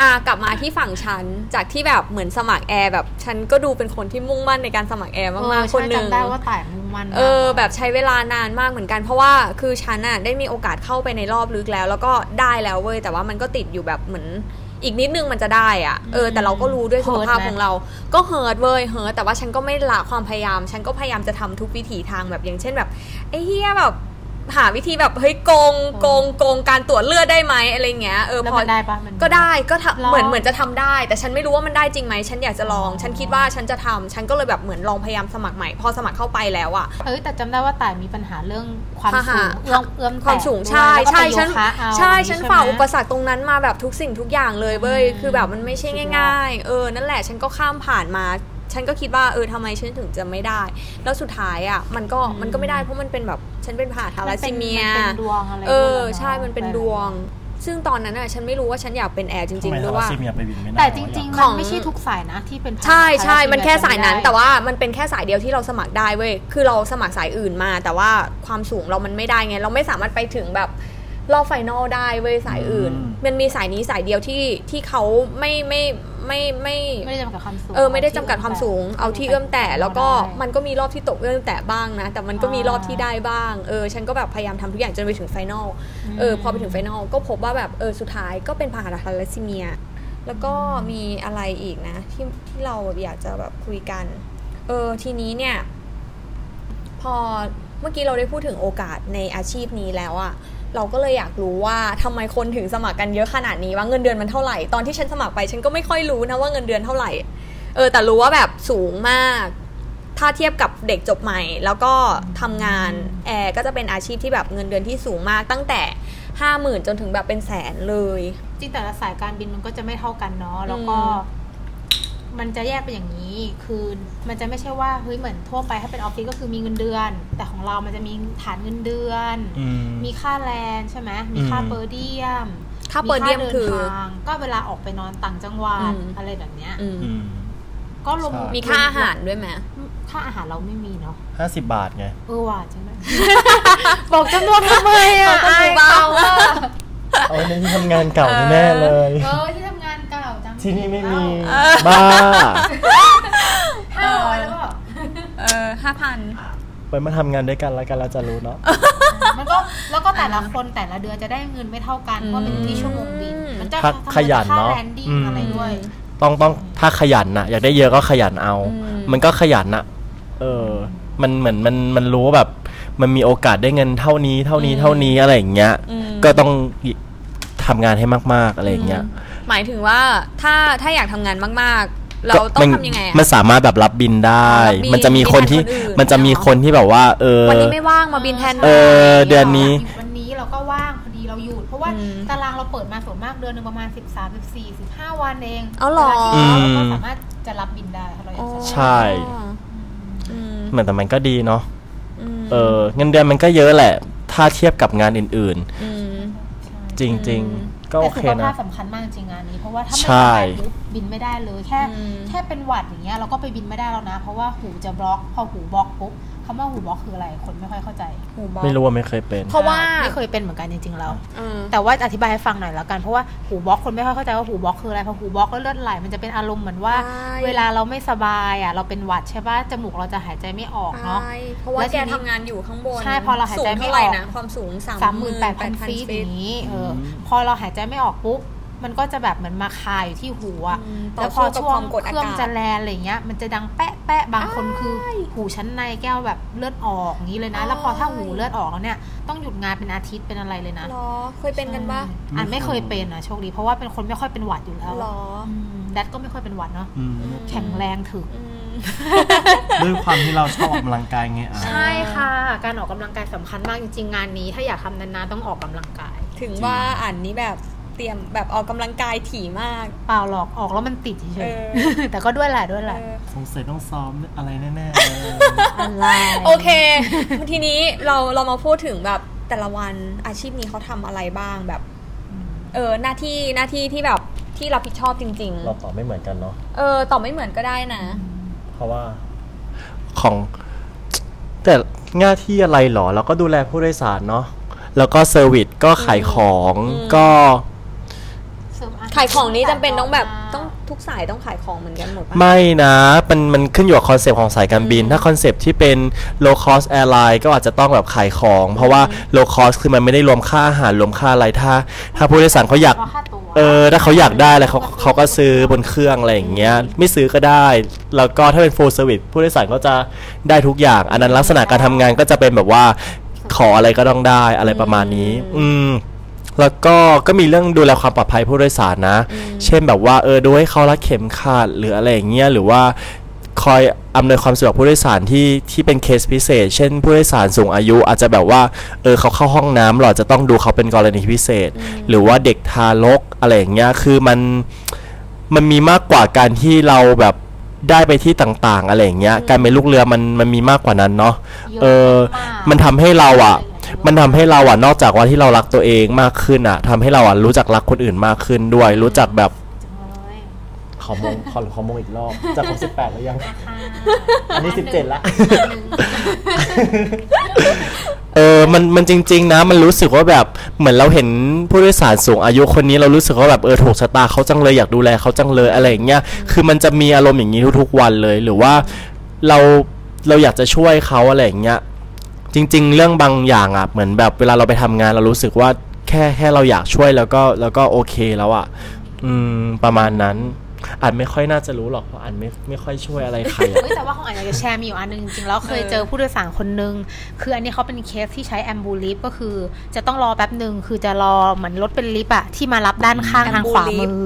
อะกลับมาที่ฝั่งฉันจากที่แบบเหมือนสมัครแอร์แบบฉันก็ดูเป็นคนที่มุ่งมั่นในการสมัครแอร์มากๆคนหนึ่งจำได้ว่าต่ายมุ่งมั่นมากเออแบบใช้เวลานานมากเหมือนกัน เพราะว่าคือฉันน่ะได้มีโอกาสเข้าไปในรอบลึกแล้ว แล้วก็ได้แล้วเว้ยแต่ว่ามันก็ติดอยู่แบบเหมือนอีกนิดนึงมันจะได้อะเออแต่เราก็รู้ด้วยสุขภาพของเรา ก็ hurt เว้ย hurt แต่ว่าฉันก็ไม่ละความพยายาม ฉันก็พยายามจะทำทุกวิถีทางแบบอย่างเช่นแบบไอ้เฮียแบบ หาวิธีแบบเฮ้ยโกงโกงโกงการตรวจเลือดได้ไหมอะไรเงี้ยเออแล้วพอมันได้ปะมันก็ได้ก็ทำหรอเหมือนเหมือนจะทำได้ แต่ฉันไม่รู้ว่ามันได้จริงไหมฉันอยากจะลอง ฉันคิดว่าฉันจะทำฉันก็เลยแบบเหมือนลองพยายามสมัครใหม่ พอสมัครเข้าไปแล้วอะเอ้ยแต่จำได้ว่าต่ายมีปัญหาเรื่องความค่ะสูงค่ะเอื้อมเอื้อมความสูงแตะใช่ด้วยใช่แล้วก็ฉันไปโยคะเอาใช่ฉันฝ่าใช่ไหมอุปสรรคตรงนั้นมาแบบทุกสิ่งทุกอย่างเลยเว้ยอืมคือแบบมันไม่ใช่สุดยอดง่าย ๆ เออนั่นแหละฉันก็ข้ามผ่านมา ฉันก็คิดว่าเออทำไมฉันถึงจะไม่ได้ แล้วสุดท้ายอะมันก็มันก็ไม่ได้เพราะมันเป็นแบบฉันเป็นผ่าทาราซีเมียมันเป็นดวงอะไรเออด้วยหรใช่มันเป็นดวงซึ่งตอนนั้นอะฉันไม่รู้ว่าฉันอยากเป็นแอร์จริงทำไมๆหรืทาอราว่าซีเมียไปบินไม่ได้แต่จริงหๆรอมันไม่ใช่ทุกสายนะที่เป็นใช่ใช่ทาราซีเยมันแค่สายนั้นจะไม่ได้แต่ว่ามันเป็นแค่สายเดียวที่เราสมัครได้เว้ยคือเราสมัครสายอื่นมา แต่ว่าความสูงเรามันไม่ได้ไงเราไม่สามารถไปถึงแบบรอบไฟนอลได้เว้ยสายอื่น มันมีสายนี้สายเดียวที่ที่เขาไม่ไม่ ไม่ไม่ไม่ได้จำกัดความสูงเออไม่ได้จำกัดความสูง เอาที่เอื้อมแตะแล้วก็ได้มันก็มีรอบที่ตกเอื้อมแตะบ้างนะ แต่มันก็มีรอบที่ได้บ้างเออฉันก็แบบพยายามทำทุกอย่างจนไปถึง final เออพอไปถึง final ก็พบว่าแบบเออสุดท้ายก็เป็นพาหะธาลัสซีเมีย แล้วก็มีอะไรอีกนะ ที่ที่เราแบบอยากจะแบบคุยกัน เออทีนี้เนี่ย พอเมื่อกี้เราได้พูดถึงโอกาสในอาชีพนี้แล้วอะ เราก็เลยอยากรู้ว่าทำไมคนถึงสมัครกันเยอะขนาดนี้ว่าเงินเดือนมันเท่าไหร่ตอนที่ฉันสมัครไปฉันก็ไม่ค่อยรู้นะว่าเงินเดือนเท่าไหร่เออแต่รู้ว่าแบบสูงมาก ถ้าเทียบกับเด็กจบใหม่ แล้วก็ทำงานแอร์ก็จะเป็นอาชีพที่แบบเงินเดือนที่สูงมากตั้งแต่ห้าหมื่นจนถึงแบบเป็นแสนเลย จริงแต่ละสายการบินมันก็จะไม่เท่ากันเนาะแล้วก็อืม มันจะแยกเป็นอย่างนี้คือมันจะไม่ใช่ว่าเฮ้ยเหมือนทั่วไปถ้าเป็นออฟฟิศก็คือมีเงินเดือน แต่ของเรามันจะมีฐานเงินเดือนอืมมีค่าแรงใช่ไหมมีค่าอืมเปอร์เดียมค่าเปอร์เดียมดินคือทางก็เวลาออกไปนอนต่างจังหวัดอืมอะไรแบบเนี้ยอืมอืมก็รวมใช่มีค่าอาหารด้วยไหมคถ้าอาหารเราไม่มีเนาะห้าสิบบาทไงเออว่ะจริงไหมบอกจำนวนทำไมอะเขาก็ดูเบาอะเอาในที่ทำงานเก่าแน่เลยเออที่ ทำงานเก่าจำที่นี่ไม่มีเอ้าบ้าห้าร้อยแล้วก็เออห้าพันไปมาทำงานด้วยกันแล้วกันเราจะรู้เนาะมันก็แล้วก็แต่ละคนแต่ละเดือนจะได้เงินไม่เท่ากันเพราะเป็นที่ชั่วโมงบินมันจะถ้าขยันเนอะค่าแลนดิ้งอืมอะไรด้วยต้องต้องถ้าขยันนะอยากได้เยอะก็ขยันเอาอืมมันก็ขยันอะเออ มันเหมือนมันมันรู้ว่าแบบ มันมีโอกาสได้เงินเท่านี้เท่านี้เท่านี้อะไรอย่างเงี้ยอืมก็ต้องทำงานให้มาก ๆอะไรอย่างเงี้ย หมายถึงว่าถ้าถ้าอยากทำงานมาก ๆ เราต้องมันทำยังไงอะมันสามารถแบบรับบินได้อ๋อรับบินมันจะมีคนที่บินแทนคนอื่นมันจะมีคนที่แบบว่า เออวันนี้ไม่ว่างมาบินแทนเออหน่ยเดือนนี้วันนี้เราก็ว่างพอดีเราหยุดเพราะว่าอืมตารางเราเปิดมาส่วนมากเดือนหนึงประมาณ 13 14 15 วันเองเอาเหรอวลที่เราก็สามารถจะรับบินได้ถ้าเราอยากจะใช่อืมเหมือนแต่มันก็ดีเนาะมเออเงินเดือนมันก็เยอะแหละ ถ้าเทียบกับงานอื่นอืมๆจริง ๆ ก็แต่โอเคสุขภานะพสำคัญมากจริงงานนี้ เพราะว่าถ้าไม่ใช่ส บายปุ๊บบินไม่ได้เลยแค่อืมแค่เป็นหวัดอย่างเงี้ยเราก็ไปบินไม่ได้แล้วนะ เพราะว่าหูจะบล็อก พอหูบล็อกปุ๊บคำว่าหูบล็อกคืออะไร คนไม่ค่อยเข้าใจหูบอไม่รู้ว่าไม่เคยเป็น เพราะว่าไม่เคยเป็นเหมือนกันจริงๆแล้วเออแต่ว่าอธิบายให้ฟังหน่อยแล้วกันเพราะว่าหูบล็อกคนไม่ค่อยเข้าใจว่าหูบล็อกคืออะไรพอหูบล็อกแล้วเลือดไหลมันจะเป็นอารมณ์เหมือนว่าใช่เวลาเราไม่สบายอะเราเป็นหวัดใช่ป่ะจมูกเราจะหายใจไม่ออกเนาะใช่เพราะว่าแล้วทีแกนี้ทำงานอยู่ข้างบนใช่พอเราหายใจไม่ออกสูงเท่าไหร่นะความสูงสามสามหมื่นแปดพันฟีตอย่างนี้เออพอเราหายใจไม่ออกปุ๊บ มันก็จะแบบเหมือนมาคาอยู่ที่หูอะอืมแล้วพอต่อสู้กับช่วควางมกดเคอารื่องกาศจะแลนอะไรเงี้ย มันจะดังแปะแปะบางคนคือหูชั้นในแก้วแบบเลือดออกอย่างนี้เลยนะ แล้วพอถ้าหูเลือดออกแล้วเนี่ยต้องหยุดงานเป็นอาทิตย์เป็นอะไรเลยนะหรอเคยเป็นกันปะอันไม่เคยเป็นนะโชคดีเพราะว่าเป็นคนไม่ค่อยเป็นหวัดอยู่แล้วหรออืมแดดก็ไม่ค่อยเป็นหวัดเนาะอืมแข็งแรงถึกอืมด้วยความที่เราชอบออกกำลังกายไงอะใช่ค่ะ การออกกำลังกายสำคัญมากจริงๆงานนี้ ถ้าอยากทำนานๆต้องออกกำลังกาย ถึงว่าอ่านนี้แบบ เตรียมแบบออกกำลังกายถี่มาก เปล่าหรอกออกแล้วมันติดเฉเอยอๆแต่ก็ด้วยแหละด้วยแหละเออสงสัยต้องซ้อมอะไรแน่อะไรโอเค ทีนี้เราเรามาพูดถึงแบบแต่ละวันอาชีพนี้เขาทำอะไรบ้างแบบ เออหน้าที่หน้าที่ที่แบบที่รับผิดชอบจริง ๆ เราตอบไม่เหมือนกันเนาะๆเออตอบไม่เหมือนก็ได้นะ เพราะว่าของแต่หน้าที่อะไรหรอเราก็ดูแลผู้โดยสารเนาะแล้วก็ service ก็ขายของอืมก็ ขายของนี้จำเป็นต้องแบบต้องทุกสายต้องขายของเหมือนกันหมดปะ ไม่นะ มันมันขึ้นอยู่กับ concept ของสายการบินอืมถ้า concept ที่เป็น low cost airline ก็อาจจะต้องแบบขายของ เพราะว่า low cost คือมันไม่ได้รวมค่าอาหารรวมค่าอะไรถ้า ถ้าผู้โดยสารเขาอยากค่าตัว เออ ถ้าเขาอยากได้อะไรเขาเขาก็ซื้อบนเครื่องอะไรอย่างเงี้ย ไม่ซื้อก็ได้ แล้วก็ถ้าเป็น full service ผู้โดยสารก็จะได้ทุกอย่าง อันนั้นลักษณะการทำงานก็จะเป็นแบบว่าขออะไรก็ต้องได้อะไรประมาณนี้ อืม แล้วก็ก็มีเรื่องดูแลความปลอดภัยผู้โดยสารนะ เช่นแบบว่าเออดูให้เขารัดเข็มขัดหรืออะไรอย่างเงี้ยหรือว่าคอยอำนวยความสะดวกผู้โดยสารที่ที่เป็นเคสพิเศษ เช่นผู้โดยสารสูงอายุอาจจะแบบว่า เออเขาเข้าห้องน้ำเราอาจจะต้องดูเขาเป็นกรณีพิเศษ หรือว่าเด็กทารกอะไรอย่างเงี้ยคือมันมันมีมากกว่าการที่เราแบบได้ไปที่ต่างๆ อะไรอย่างเงี้ย การเป็นลูกเรือมันมันมีมากกว่านั้นเนาะเยอะเออมากมันทำให้เราอะ มันทำให้เราอะนอกจากว่าที่เรารักตัวเองมากขึ้นอะทำให้เราอะรู้จักรักคนอื่นมากขึ้นด้วย รู้จักแบบจังเลยขอมงขอขอมงอีกรอบจากผมสิบแปดแล้วยังค่ะอันนี้17ละอันหนึ่งเออมันมันจริง ๆ นะ มันรู้สึกว่าแบบเหมือนเราเห็นผู้โดยสารสูงอายุคนนี้เรารู้สึกว่าแบบเออถูกชะตาเขาจังเลยอยากดูแลเขาจังเลยอะไรอย่างเงี้ยคือมันจะมีอารมณ์อย่างนี้ทุกๆวันเลย หรือว่าเราเราอยากจะช่วยเขาอะไรอย่างเงี้ย จริง ๆ เรื่องบางอย่างอะเหมือนแบบเวลาเราไปทำงานเรารู้สึกว่าแค่แค่เราอยากช่วยแล้วก็แล้วก็โอเคแล้วอะ อืมประมาณนั้น อาจไม่ค่อยน่าจะรู้หรอกเพราะอาจไม่ไม่ค่อยช่วยอะไรใครอะ เฮ้ยแต่ว่าของอันอยากจะแชร์มีอยู่อันหนึงจริงๆแล้วเคยเจอผู้โดยสารคนนึงคืออันนี้เขาเป็นเคสที่ใช้แอมบูลิฟก็คือจะต้องรอแป๊บหนึ่งคือจะรอเหมือนรถเป็นลิฟต์อะที่มารับด้านข้างทางขวามือ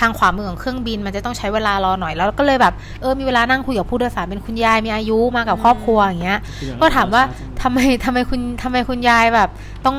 ทางขวามือของเครื่องบินมันจะต้องใช้เวลารอหน่อยแล้วก็เลยแบบเออมีเวลานั่งคุยกับผู้โดยสารเป็นคุณยายมีอายุมากับครอบครัวอย่างเงี้ย ก็ถามว่าทำไมทำไมคุณทำไมคุณยายแบบ ต้อง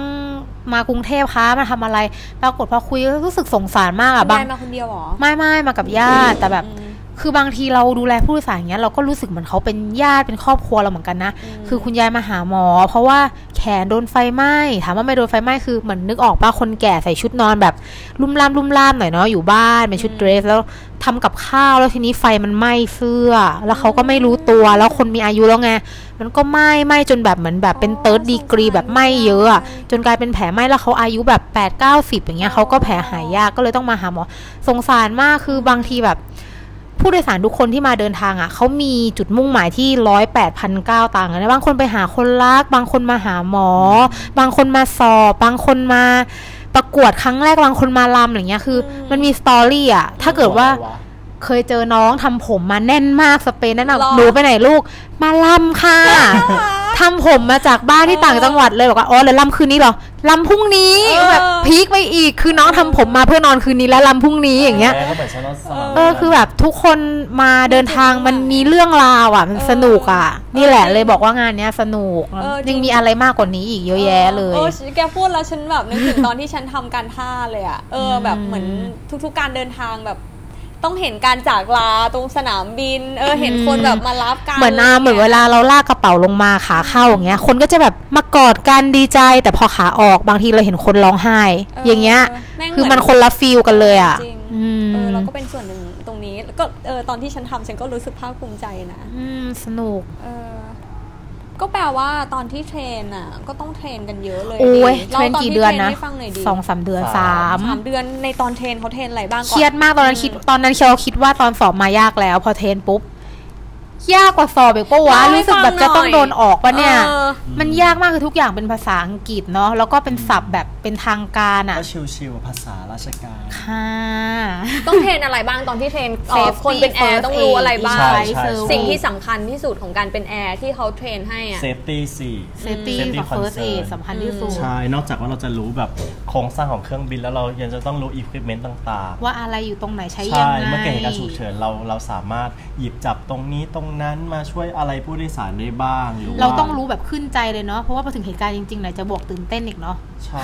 มากรุงเทพคะมาทำอะไร ปรากฏพอคุยรู้สึกสงสารมากอะบาบางยมาคนเดียวเหรอไม่ไม่มากับญาติแต่แบบอืม คือบางทีเราดูแลผู้โดยสารอย่างเงี้ยเราก็รู้สึกเหมือนเขาเป็นญาติเป็นครอบครัวเราเหมือนกันนะ คือคุณยายมาหาหมอ เพราะว่าแขนโดนไฟไหม้ถามว่าไม่โดนไฟไหม้คือเหมือนนึกออกป่ะคนแก่ใส่ชุดนอนแบบลุ่มล่ามลุ่มล่ามหน่อยเนาะอยู่บ้านเป็นชุดเดรสแล้วทำกับข้าวแล้วทีนี้ไฟมันไหม้เสื้อ แล้วเขาก็ไม่รู้ตัวแล้วคนมีอายุแล้วไงมันก็ไหม้ไหม้จนแบบเหมือนแบบเป็นเติร์ดดีกรีแบบไหม้เยอะอะจนกลายเป็นแผลไหม้แล้วเขาอายุแบบ8ปดเก้าสิบอย่างเงี้ยเขาก็แผลหายยากก็เลยต้องมาหาหมอสงสารมากคือบางทีแบบ ผู้โดยสารทุกคนที่มาเดินทางอะเขามีจุดมุ่งหมายที่ร้อยแปดพันเก้าต่างกันนะบางคนไปหาคนรัก บางคนมาหาหมอ บางคนมาสอบ บางคนมาประกวดครั้งแรกบางคนมาลำอย่างเงี้ยคือ มันมีสตอรี่อะ ถ้าเกิดว่า เคยเจอน้องทำผมมาแน่นมากสเปนแนะหรอนำหนูไปไหนลูก มาลำค่ะทำผมมาจากบ้านที่ต่างจังหวัดเลยบอกว่าอ๋อแล้วลำคืนนี้เหรอลำพรุ่งนี้เออแบบพีคไปอีกคือน้องทำผมมาเพื่อนอนคืนนี้แล้วลำพรุ่งนี้อย่างเงี้ยแม่ก็เหมือนฉันว่าสาวเออคือแบบทุกคนมาเดินทางมันมีเรื่องราวอะมันสนุกอะ นี่แหละเลยบอกว่างานเนี้ยสนุกเออจริงยังมีอะไรมากกว่านี้อีกเยอะแยะเลยเออแกพูดแล้วฉันแบบนึกถึงตอนที่ฉันทำการท่าเลยอะเออแบบเหมือนทุกๆการเดินทางแบบ ต้องเห็นการจากลาตรงสนามบิน เออเห็นคนแบบมารับกันเหมือนอาเหมือนเวลาเราลากกระเป๋าลงมาขาเข้าอย่างเงี้ย คนก็จะแบบมากอดกันดีใจ แต่พอขาออกบางทีเราเห็นคนร้องไห้ อย่างเงี้ยแม่งคือเหมันคนละฟีลกันเลยอะจริงอืมเออเราก็เป็นส่วนหนึ่งตรงนี้แล้วก็เออตอนที่ฉันทำฉันก็รู้สึกภาคภูมิใจนะ อืมสนุก เออ ก็แปลว่าตอนที่เทรนอะ ก็ต้องเทรนกันเยอะเลยโอ้ยล่าเทรนตกี่เดือนนะที่ทรให้ฟังหน่อยดิสองสามเดือนสามสามเดือนในตอนเทรนเขาเทรนอะไรบ้างเคก่อนรียดมากตอนนั้นคิดตอนนั้นเราคิดว่าตอนสอบมายากแล้ว พอเทรนปุ๊บ ยากกว่าสอบอีกปะวะเล่าให้รู้สึกแบบฟังจะต้องหน่อยโดนออกปะเนี่ยเออ มันยากมากคือทุกอย่างเป็นภาษาอังกฤษเนาะแล้วก็เป็นศัพท์แบบเป็นทางการอะก็ชิวๆภาษาราชการ ค่ะ ต้องเทรนอะไรบ้างตอนที่เทรนเอ่อ Safety คนเป็นแอร์ first ต้องรู้อะไรบ้าง ใช่ใช่ service สิ่งที่สำคัญที่สุดของการเป็นแอร์ที่เขาเทรนให้อะ เซฟตี้สี่เซฟตี้ Safety กับ first aid concern สำคัญที่สุด ใช่ นอกจากว่าเราจะรู้แบบโครงสร้างของเครื่องบินแล้วเรายังจะต้องรู้อุปกรณ์ต่างๆว่าอะไรอยู่ตรงไหนใช้ยัใช่งไง เมื่อเกิดเหตุการณ์ฉุกเฉินเราเราสามารถหยิบจับตรงนี้ตรงนั้นมาช่วยอะไรผู้โดยสารได้บ้างหรือว่าเราต้องรู้แบบขึ้นใจเลยเนาะเพราะว่าพอถึงเหตุการณ์จริงๆไหนจะบวกตื่นเต้นอีกเนาะใช่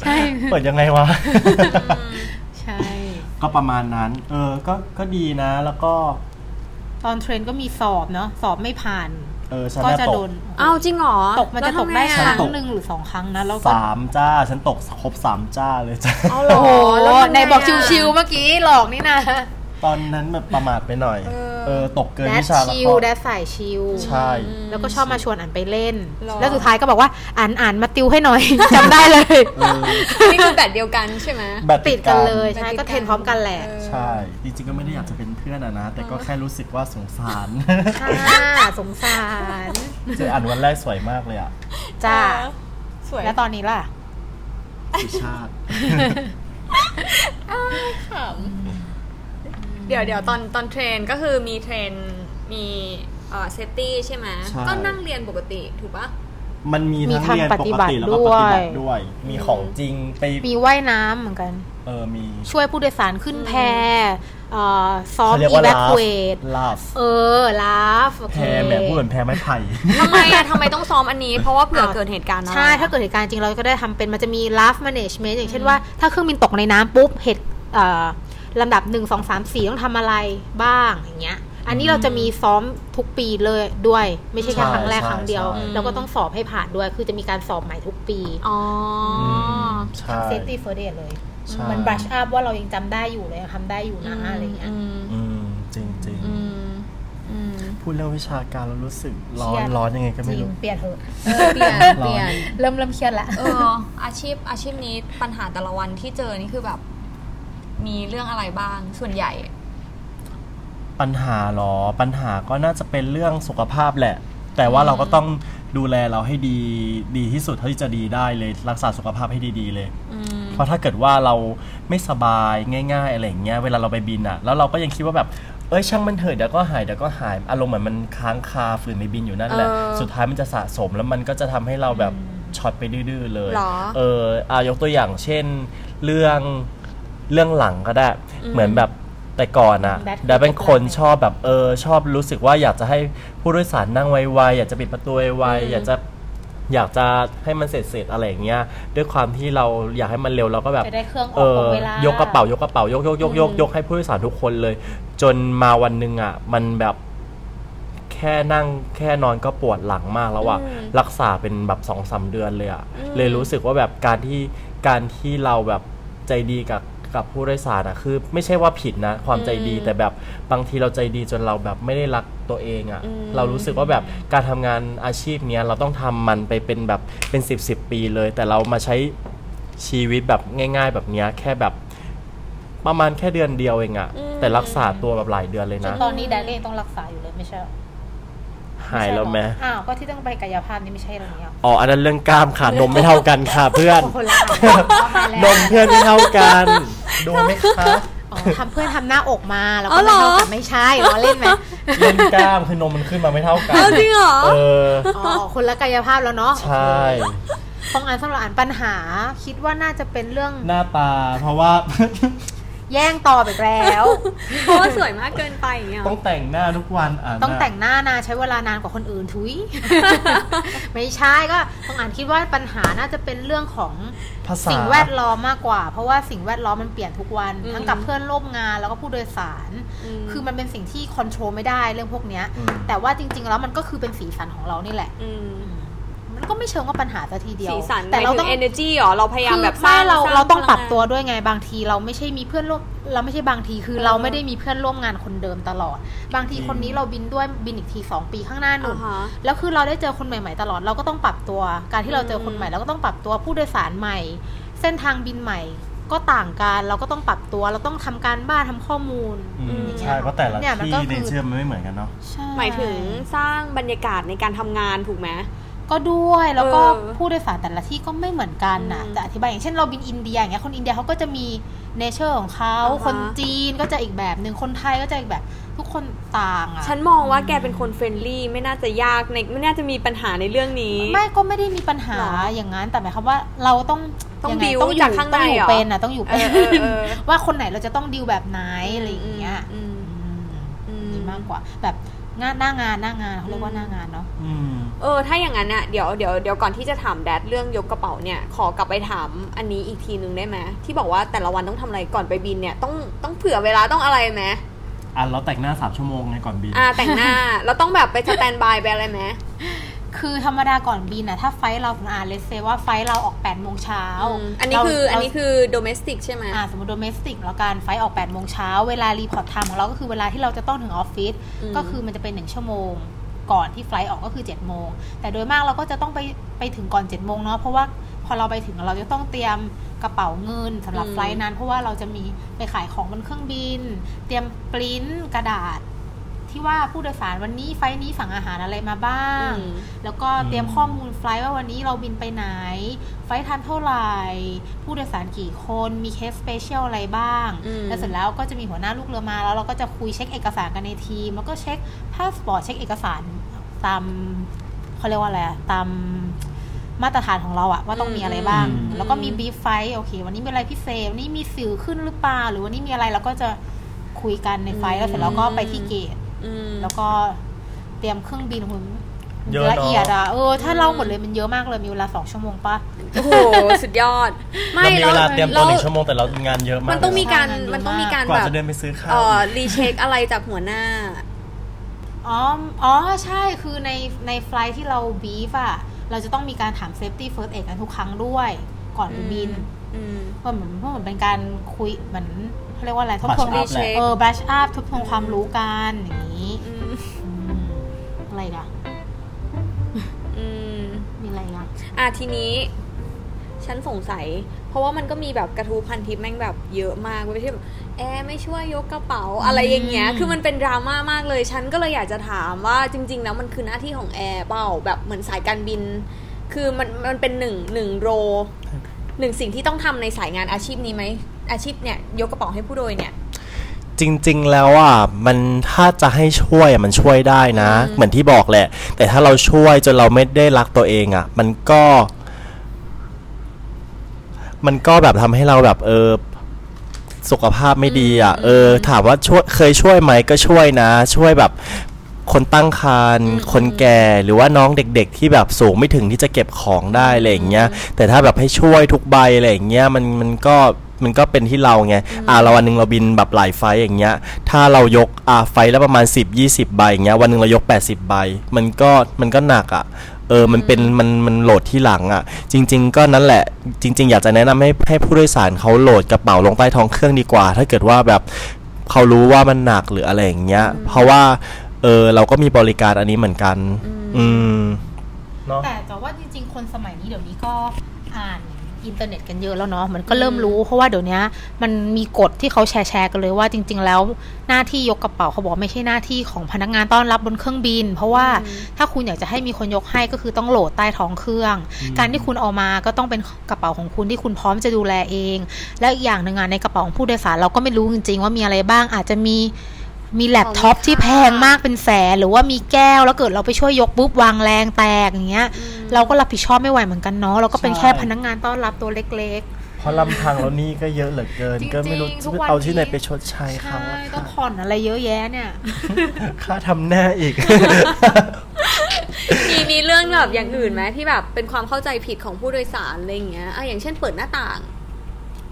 ใช่เปิดยังไงวะใช่ ก็ประมาณนั้น เออก็ก็ดีนะแล้วก็ ตอนเทรนก็มีสอบเนาะสอบไม่ผ่านเออฉันก็น่ะจะตโดกนอ้าวจริงเหรอ ตกมันจะตกได้แล้วคทำไงรั้อะงหนึ่งหรือสองครั้งนะแล้วก็สามจ้า ฉันตกครบสามจ้าเลยจ้าเอาเหรโอ้โหแล้วทำไงในบอกะชิวๆเมื่อกี้หลอกนี่นะ ตอนนั้นแบบประมาทไปหน่อย เออเออตกเกินแดวิดชาแล้วชิลก็แดดสายชิลใช่ แล้วก็ชอบมาชวนอ่านไปเล่นหรอแล้วสุดท้ายก็บอกว่าอ่านอ่านมาติวให้หน่อยจำได้เลยเออนี่คือแบบเดียวกันใช่ไหมแบบติดกันเลยแบใช่บติดกันก็เทรนพร้อมกันแหละเออใช่จริงๆก็ไม่ได้อยากจะเป็นเพื่อนอะนะ แต่ก็แค่รู้สึกว่าสงสารค่ะสงสารเจออ่านวันแรกสวยมากเลยอะจ้าเออสวยแล้วตอนนี้ล่ะสุชาติขำเดี๋ยวเดี๋ยวตอนตอนเทรนก็คือมีเทรนมีเอ่อเซฟตี้ใช่ไหมใช่ ก็นั่งเรียนปกติถูกปะ มันมีมีทั้งทางเรียนปปฏิกบัติติแล้วก็ปฏิบัติด้วย ด้วย มีของจริงไปมีว่ายน้ำเหมือนกัน เออมีช่วยผู้โดยสารขึ้นแพเอ่อซ้อมเขาเรียกอีว่าแวลาฟคูเอตลาฟเออลาฟโอแพเคแหมพูดเหมือนแพไม้ไผ่ ทำไมอะทำไมต้องซ้อมอันนี้ เพราะว่าเผื่อเกิดเหตุการณ์อะไรใช่ ถ้าเกิดเหตุการณ์จริงเราก็ได้ทำเป็นมันจะมี life management อย่างเช่นว่า ถ้าเครื่องบินตกในน้ำปุ๊บเหตุเอ่อ ลำดับ 1 2 3 4 ต้องทำอะไรบ้างอย่างเงี้ย อันนี้เราจะมีซ้อมทุกปีเลยด้วย ไม่ใช่แค่ใช่ครั้งแรกใช่ครั้งเดียวใช่แล้วก็ต้องสอบให้ผ่านด้วย คือจะมีการสอบใหม่ทุกปีอ๋ออมใช่ safety first aid เลยใช่มัน brush up ว่าเรายังจำได้อยู่เลยยังทำได้อยู่นะอะไรเงี้ยอืมอืมจริงจริงๆอืมอืมพูดเรื่องวิชาการแล้วรู้สึกร้อเครีนยดร้อนยังไงก็จไม่ริงรู้เปลี่ยนเถอะเออเปลี่ยนเปลี่ยนเริ่มเริ่มเครียดละเอออาชีพอาชีพนี้ปัญหาแต่ละวันที่เจอนี่คือแบบ มีเรื่องอะไรบ้างส่วนใหญ่ ปัญหาเหรอปัญหาก็น่าจะเป็นเรื่องสุขภาพแหละ แต่ว่าเราก็ต้องดูแลเราให้ดีดีที่สุดเท่าที่จะดีได้เลยรักษาสุขภาพให้ดีๆเลยอืมเพราะถ้าเกิดว่าเราไม่สบายง่าย ๆอะไรอย่างเงี้ยเวลาเราไปบินอะแล้วเราก็ยังคิดว่าแบบเอ้ยช่างมันเถอะเดี๋ยวก็หายเดี๋ยวก็หายอารมณ์เหมือนมันค้างคาฝืนในบินอยู่นั่นแหละเออสุดท้ายมันจะสะสมแล้วมันก็จะทำให้เราแบบช็อตไปดื้อๆเลยหรอเอออายกตัวอย่างเช่น เรื่อง เรื่องหลังก็ได้อืมเหมือนแบบแต่ก่อนอะ Bad ดาเป็นคน feedback ชอบแบบเออชอบรู้สึกว่าอยากจะให้ผู้โดยสารนั่งไวๆอยากจะปิดประตูไวๆอยากจะอยากจะให้มันเสร็จเสร็จๆอะไรอย่างเงี้ยด้วยความที่เราอยากให้มันเร็วเราก็แบบจะได้เครื่องอเออกตรองเวลายกกระเป๋ายกกระเป๋ายกยกยกยกยกให้ผู้โดยสารทุกคนเลย จนมาวันหนึ่งอะ มันแบบแค่นั่งแค่นอนก็ปวดหลังมากแล้วอะอืมรักษาเป็นแบบสองสามเดือนเลยอะอืมเลยรู้สึกว่าแบบการที่การที่เราแบบใจดีกับ กับผู้โดยสารอะคือไม่ใช่ว่าผิดนะ ความใจดีแต่แบบบางทีเราใจดีจนเราแบบไม่ได้รักตัวเองอะเรารู้สึกว่าแบบการทำงานอาชีพเนี้ยเราต้องทำมันไปเป็นแบบเป็นสิบสิบปีเลย แต่เรามาใช้ชีวิตแบบง่าย ๆ แบบเนี้ยแค่แบบประมาณแค่เดือนเดียวเองอะแต่รักษาตัวแบบหลายเดือนเลยจนนะตอนนี้แดดก็ยังต้องรักษาอยู่เลยไม่ใช่เหรอหายแล้วไหมอ้าวก็ที่ต้องไปกายภาพนี่ไม่ใช่เหรอเนี่ยอ๋ออันนั้นเรื่องกล้ามค่ะนมไม่เท่ากันค่ะเพื่อนคนละอันเอามาแล้วนมเพื่อนไม่เท่ากันดูไหมคะอ๋อทำเพื่อนทำหน้าอกมาแล้วอ๋ก็อเหรไม่อเท่ากับไม่ใช่เหรอเล่นไหมเล่นกล้ามคือนมมันขึ้นมาไม่เท่ากันเอาจริงเหรอเอออ๋อคนละกายภาพแล้วเนาะใช่ของอันสำหรับอันปัญหา คิดว่าน่าจะเป็นเรื่องหน้าตา เพราะว่า แย่งตอบอีกแล้ว เพราะว่าสวยมากเกินไปอย่างเงี้ยต้องแต่งหน้าทุกวันอ่านต้องแต่งหน้านานใช้เวลานานกว่าคนอื่นทุยไม่ใช่ก็ของอันคิดว่าปัญหาน่าจะเป็นเรื่องของภาษาสิ่งแวดล้อมมากกว่า เพราะว่าสิ่งแวดล้อมมันเปลี่ยนทุกวันอืมทั้งกับเพื่อนร่วมงานแล้วก็ผู้โดยสารอืมคือมันเป็นสิ่งที่คอนโทรลไม่ได้เรื่องพวกเนี้ยอืมแต่ว่าจริง ๆ แล้วมันก็คือเป็นสีสันของเรานี่แหละอื มมันก็ไม่เชิงว่าปัญหาซะทีเดียวสีสันแต่แต่เราเราต้ต้อองง energy เหรอเราพยายามคือแบบสไม่ร้างเราสงเราต้องพปลัรับตัวด้วยไงบางทีเราไม่ใช่มีเพื่อนร่วมเราไม่ใช่บางทีคือเออเราไม่ได้มีเพื่อนร่วมงานคนเดิมตลอด บางทีอืมคนนี้เราบินด้วยบินอีกทีสองปีข้างหน้าหนุ่อ่านฮะแล้วคือเราได้เจอคนใหม่ๆตลอดเราก็ต้องปรับตัว การที่เราเจอคนอืมใหม่เราก็ต้องปรับตัวผู้โดยสารใหม่ เส้นทางบินใหม่ก็ต่างกันเราก็ต้องปรับตัวเราต้องทำการบ้านทำข้อมูลอืมอืมใช่เพราะแต่ละเนี่ยมันที่ก็คือ nature มันไม่เหมือนกันเนาะใช่หมายถึงสร้างบรรยากาศในการทำงานถูกไหม ก็ด้วยแล้วก็เออผู้โดยสารแต่ละที่ก็ไม่เหมือนกันนะอืมจะอธิบายอย่างเช่นเราบินอินเดียอย่างเงี้ยคนอินเดียเขาก็จะมี nature ของเขาอ่าฮะคนจีนก็จะอีกแบบหนึ่งคนไทยก็จะอีกแบบทุกคนต่างอะ ฉันมองว่าแกเป็นคน friendly ไม่น่าจะยากในไม่น่าจะมีปัญหาในเรื่องนี้ ไม่ก็ไม่ได้มีปัญหาหรออย่างนั้นแต่หมายความว่าเราต้องต้องยัไ build ต้องอยู่จากข้างในต้องอยู่เหรอเป็นอะต้องอยู่เป็นเออเออเออว่าคนไหนเราจะต้องดิวแบบไหนอะไรอย่างเงี้ยอืมอืมอืมนี่มากกว่า แบบงานหน้างานหน้างานเขาเรียกว่าหน้างานเนาะอืม เออถ้าอย่างนั้นอะเดี๋ยวเดี๋ยวเดี๋ยวก่อนที่จะถามแดดเรื่องยกกระเป๋าเนี่ยขอกลับไปถามอันนี้อีกทีนึงได้ไหมที่บอกว่าแต่ละวันต้องทำอะไรก่อนไปบินเนี่ยต้องต้องเผื่อเวลาต้องอะไรไหมอะเราแต่งหน้าสามชั่วโมงไงก่อนบินอ่าแต่งหน้าเราต้องแบบไปสแตนบายไปอะไรไหมคือธรรมดาก่อนบินอะถ้า flight เราอ่านเลสเซว่า flight เราออก8โมงเช้าอืมอันนี้คืออันนี้คือ domestic ใช่ไหมอ่าสมมติ domestic แล้วกัน flight ออก8โมงเช้าเวลา report time ของเราก็คือเวลาที่เราจะต้องถึงออฟฟิศอืมก็คือมันจะเป็นหนึ่งชั่วโมง ก่อนที่ flight ออกก็คือ7โมงแต่โดยมากเราก็จะต้องไปไปถึงก่อน7จ็ดโมงเนาะเพราะว่าพอเราไปถึงเราจะต้องเตรียมกระเป๋าเงินสำหรับ flight นั้น เพราะว่าเราจะมีไปขายของบนเครื่องบิน เตรียมปริ้นกระดาษ ที่ว่าผู้โดยสารวันนี้ flight นี้สั่งอาหารอะไรมาบ้างอืมแล้วก็เตรียมข้อมูล flight ว่าวันนี้เราบินไปไหน flight time เท่าไหร่ ผู้โดยสารกี่คนมี case special อะไรบ้างอืมแล้วเสร็จแล้วก็จะมีหัวหน้าลูกเรือมาแล้วเราก็จะคุยเช็คเอกสารกันในทีมแล้วก็เช็คพาสปอร์ตเช็คเอกสาร ตามเขาเรียกว่าอะไรอะตามมาตรฐานของเราอะว่าต้องมีอะไรบ้างอืมแล้วก็มี brief flight โอเค วันนี้มีอะไรพิเศษวันนี้มีสิวขึ้นหรือเปล่าหรือวันนี้มีอะไรเราก็จะคุยกันใน flight แล้วเสร็จแล้วก็ไปที่ gate อืมแล้วก็เตรียมเครื่องบินคุณเยอะเนอะละเอียดอะเออถ้าเล่าหมดเลยมันเยอะมากเลยมีเวลาสองชั่วโมงปะโอ้โหสุดยอด ไม่เรามีเวลาเตรียมตัวหนึ่งชั่วโมงแต่เรางานเยอะมากมันต้องมีการใช่งานเยอะมากมันต้องมีการกว่าแบบจะเดินไปซื้อข้าวเอ่อ recheck อะไรจากหัวหน้า อ๋อ อ๋อ ใช่ คือในใน flight ที่เรา brief อะเราจะต้องมีการถาม safety first aid กันทุกครั้งด้วย ก่อนไปบินอืมเพราะเหมือนเพราะเหมือนเป็นการคุยเหมือนเขาเรียกว่าอะไรทบทวน Brush up แหละเออ brush up ทบทวนความรู้กันอย่างนี้อืมอืมอะไรอีกันอืมมีอะไรอีกันอะทีนี้ฉันสงสัย เพราะว่ามันก็มีแบบกระทู้พันทิปแม่งแบบเยอะมากไม่ใช่แบบ แอร์ไม่ช่วยยกกระเป๋าอะไรอย่างเงี้ย คือมันเป็นดราม่ามากเลย ฉันก็เลยอยากจะถามว่าจริง ๆ แล้วมันคือหน้าที่ของแอร์เปล่าแบบเหมือนสายการบิน คือมันมันเป็นหนึ่งหนึ่งโรหนึ่งสิ่งที่ต้องทำในสายงานอาชีพนี้ไหมอาชีพเนี่ยยกกระเป๋าให้ผู้โดยเนี่ยจริง ๆ แล้วอะมันถ้าจะให้ช่วยอะมันช่วยได้นะอืมเหมือนที่บอกแหละ แต่ถ้าเราช่วยจนเราไม่ได้รักตัวเองอะ มันก็ มันก็แบบทำให้เราแบบเออ สุขภาพไม่ดีอะเออ ถามว่าช่วยเคยช่วยไหมก็ช่วยนะ ช่วยแบบคนตั้งครรภ์คนแก่หรือว่าน้องเด็กๆ ที่แบบสูงไม่ถึงที่จะเก็บของได้อะไรอย่างเงี้ย แต่ถ้าแบบให้ช่วยทุกใบอะไรอย่างเงี้ยมันมันก็มันก็เป็นที่เราไง อ่าเราวันหนึ่งเราบินแบบหลายไฟล์อย่างเงี้ย ถ้าเรายกอ่าไฟล์ละประมาณ 10 20 ใบอย่างเงี้ย วันหนึ่งเรายก 80 ใบ มันก็มันก็หนักอะเออมันเป็นมันมันโหลดที่หลังอะ่ะ จริง ๆ ก็นั่นแหละจริง ๆ อยากจะแนะนำให้ให้ผู้โดยสารเขาโหลดกระเป๋าลงใต้ท้องเครื่องดีกว่า ถ้าเกิดว่าแบบเขารู้ว่ามันหนักหรืออะไรอย่างเงี้ย เพราะว่าเออเราก็มีบริการอันนี้เหมือนกัน อืมเนาะแต่แต่ว่าจริง ๆ คนสมัยนี้เดี๋ยวนี้ก็อ่าน อินเทอร์เน็ตกันเยอะแล้วเนาะมันก็เริ่มรู้เพราะว่าเดี๋ยวนี้มันมีกฎที่เขาแชร์แชร์กันเลยว่าจริง ๆ แล้วหน้าที่ยกกระเป๋าเขาบอกไม่ใช่หน้าที่ของพนักงานต้อนรับบนเครื่องบิน เพราะว่าถ้าคุณอยากจะให้มีคนยกให้ก็คือต้องโหลดใต้ท้องเครื่อง การที่คุณเอามาก็ต้องเป็นกระเป๋าของคุณที่คุณพร้อมจะดูแลเอง และอีกอย่างหนึ่งอะในกระเป๋าของผู้โดยสารเราก็ไม่รู้จริง ๆ ว่ามีอะไรบ้างอาจจะมี มีแล็ปท็อปที่แพงมากเป็นแสนหรือว่ามีแก้วแล้วเกิดเราไปช่วยยกปุ๊บวางแรงแตกอย่างเงี้ย เราก็รับผิดชอบไม่ไหวเหมือนกันเนาะเราก็เป็นใช่แค่พนักงานต้อนรับตัวเล็กเพราะลำพังแล้วหนี่ก็เยอะเหลือเกินจริงๆก็ไม่รู้ทุกวันเอาที่ไหนนี้ไปชดใช้ๆเขาใช่อะต้องผ่อนอะไรเยอะแยะเนี่ย ค่าทำหน้าอีก มีมีเรื่องแบบอย่างอื่นไหมที่แบบเป็นความเข้าใจผิดของผู้โดยสารอะไรอย่างเงี้ยอะอย่างเช่นเปิดหน้าต่าง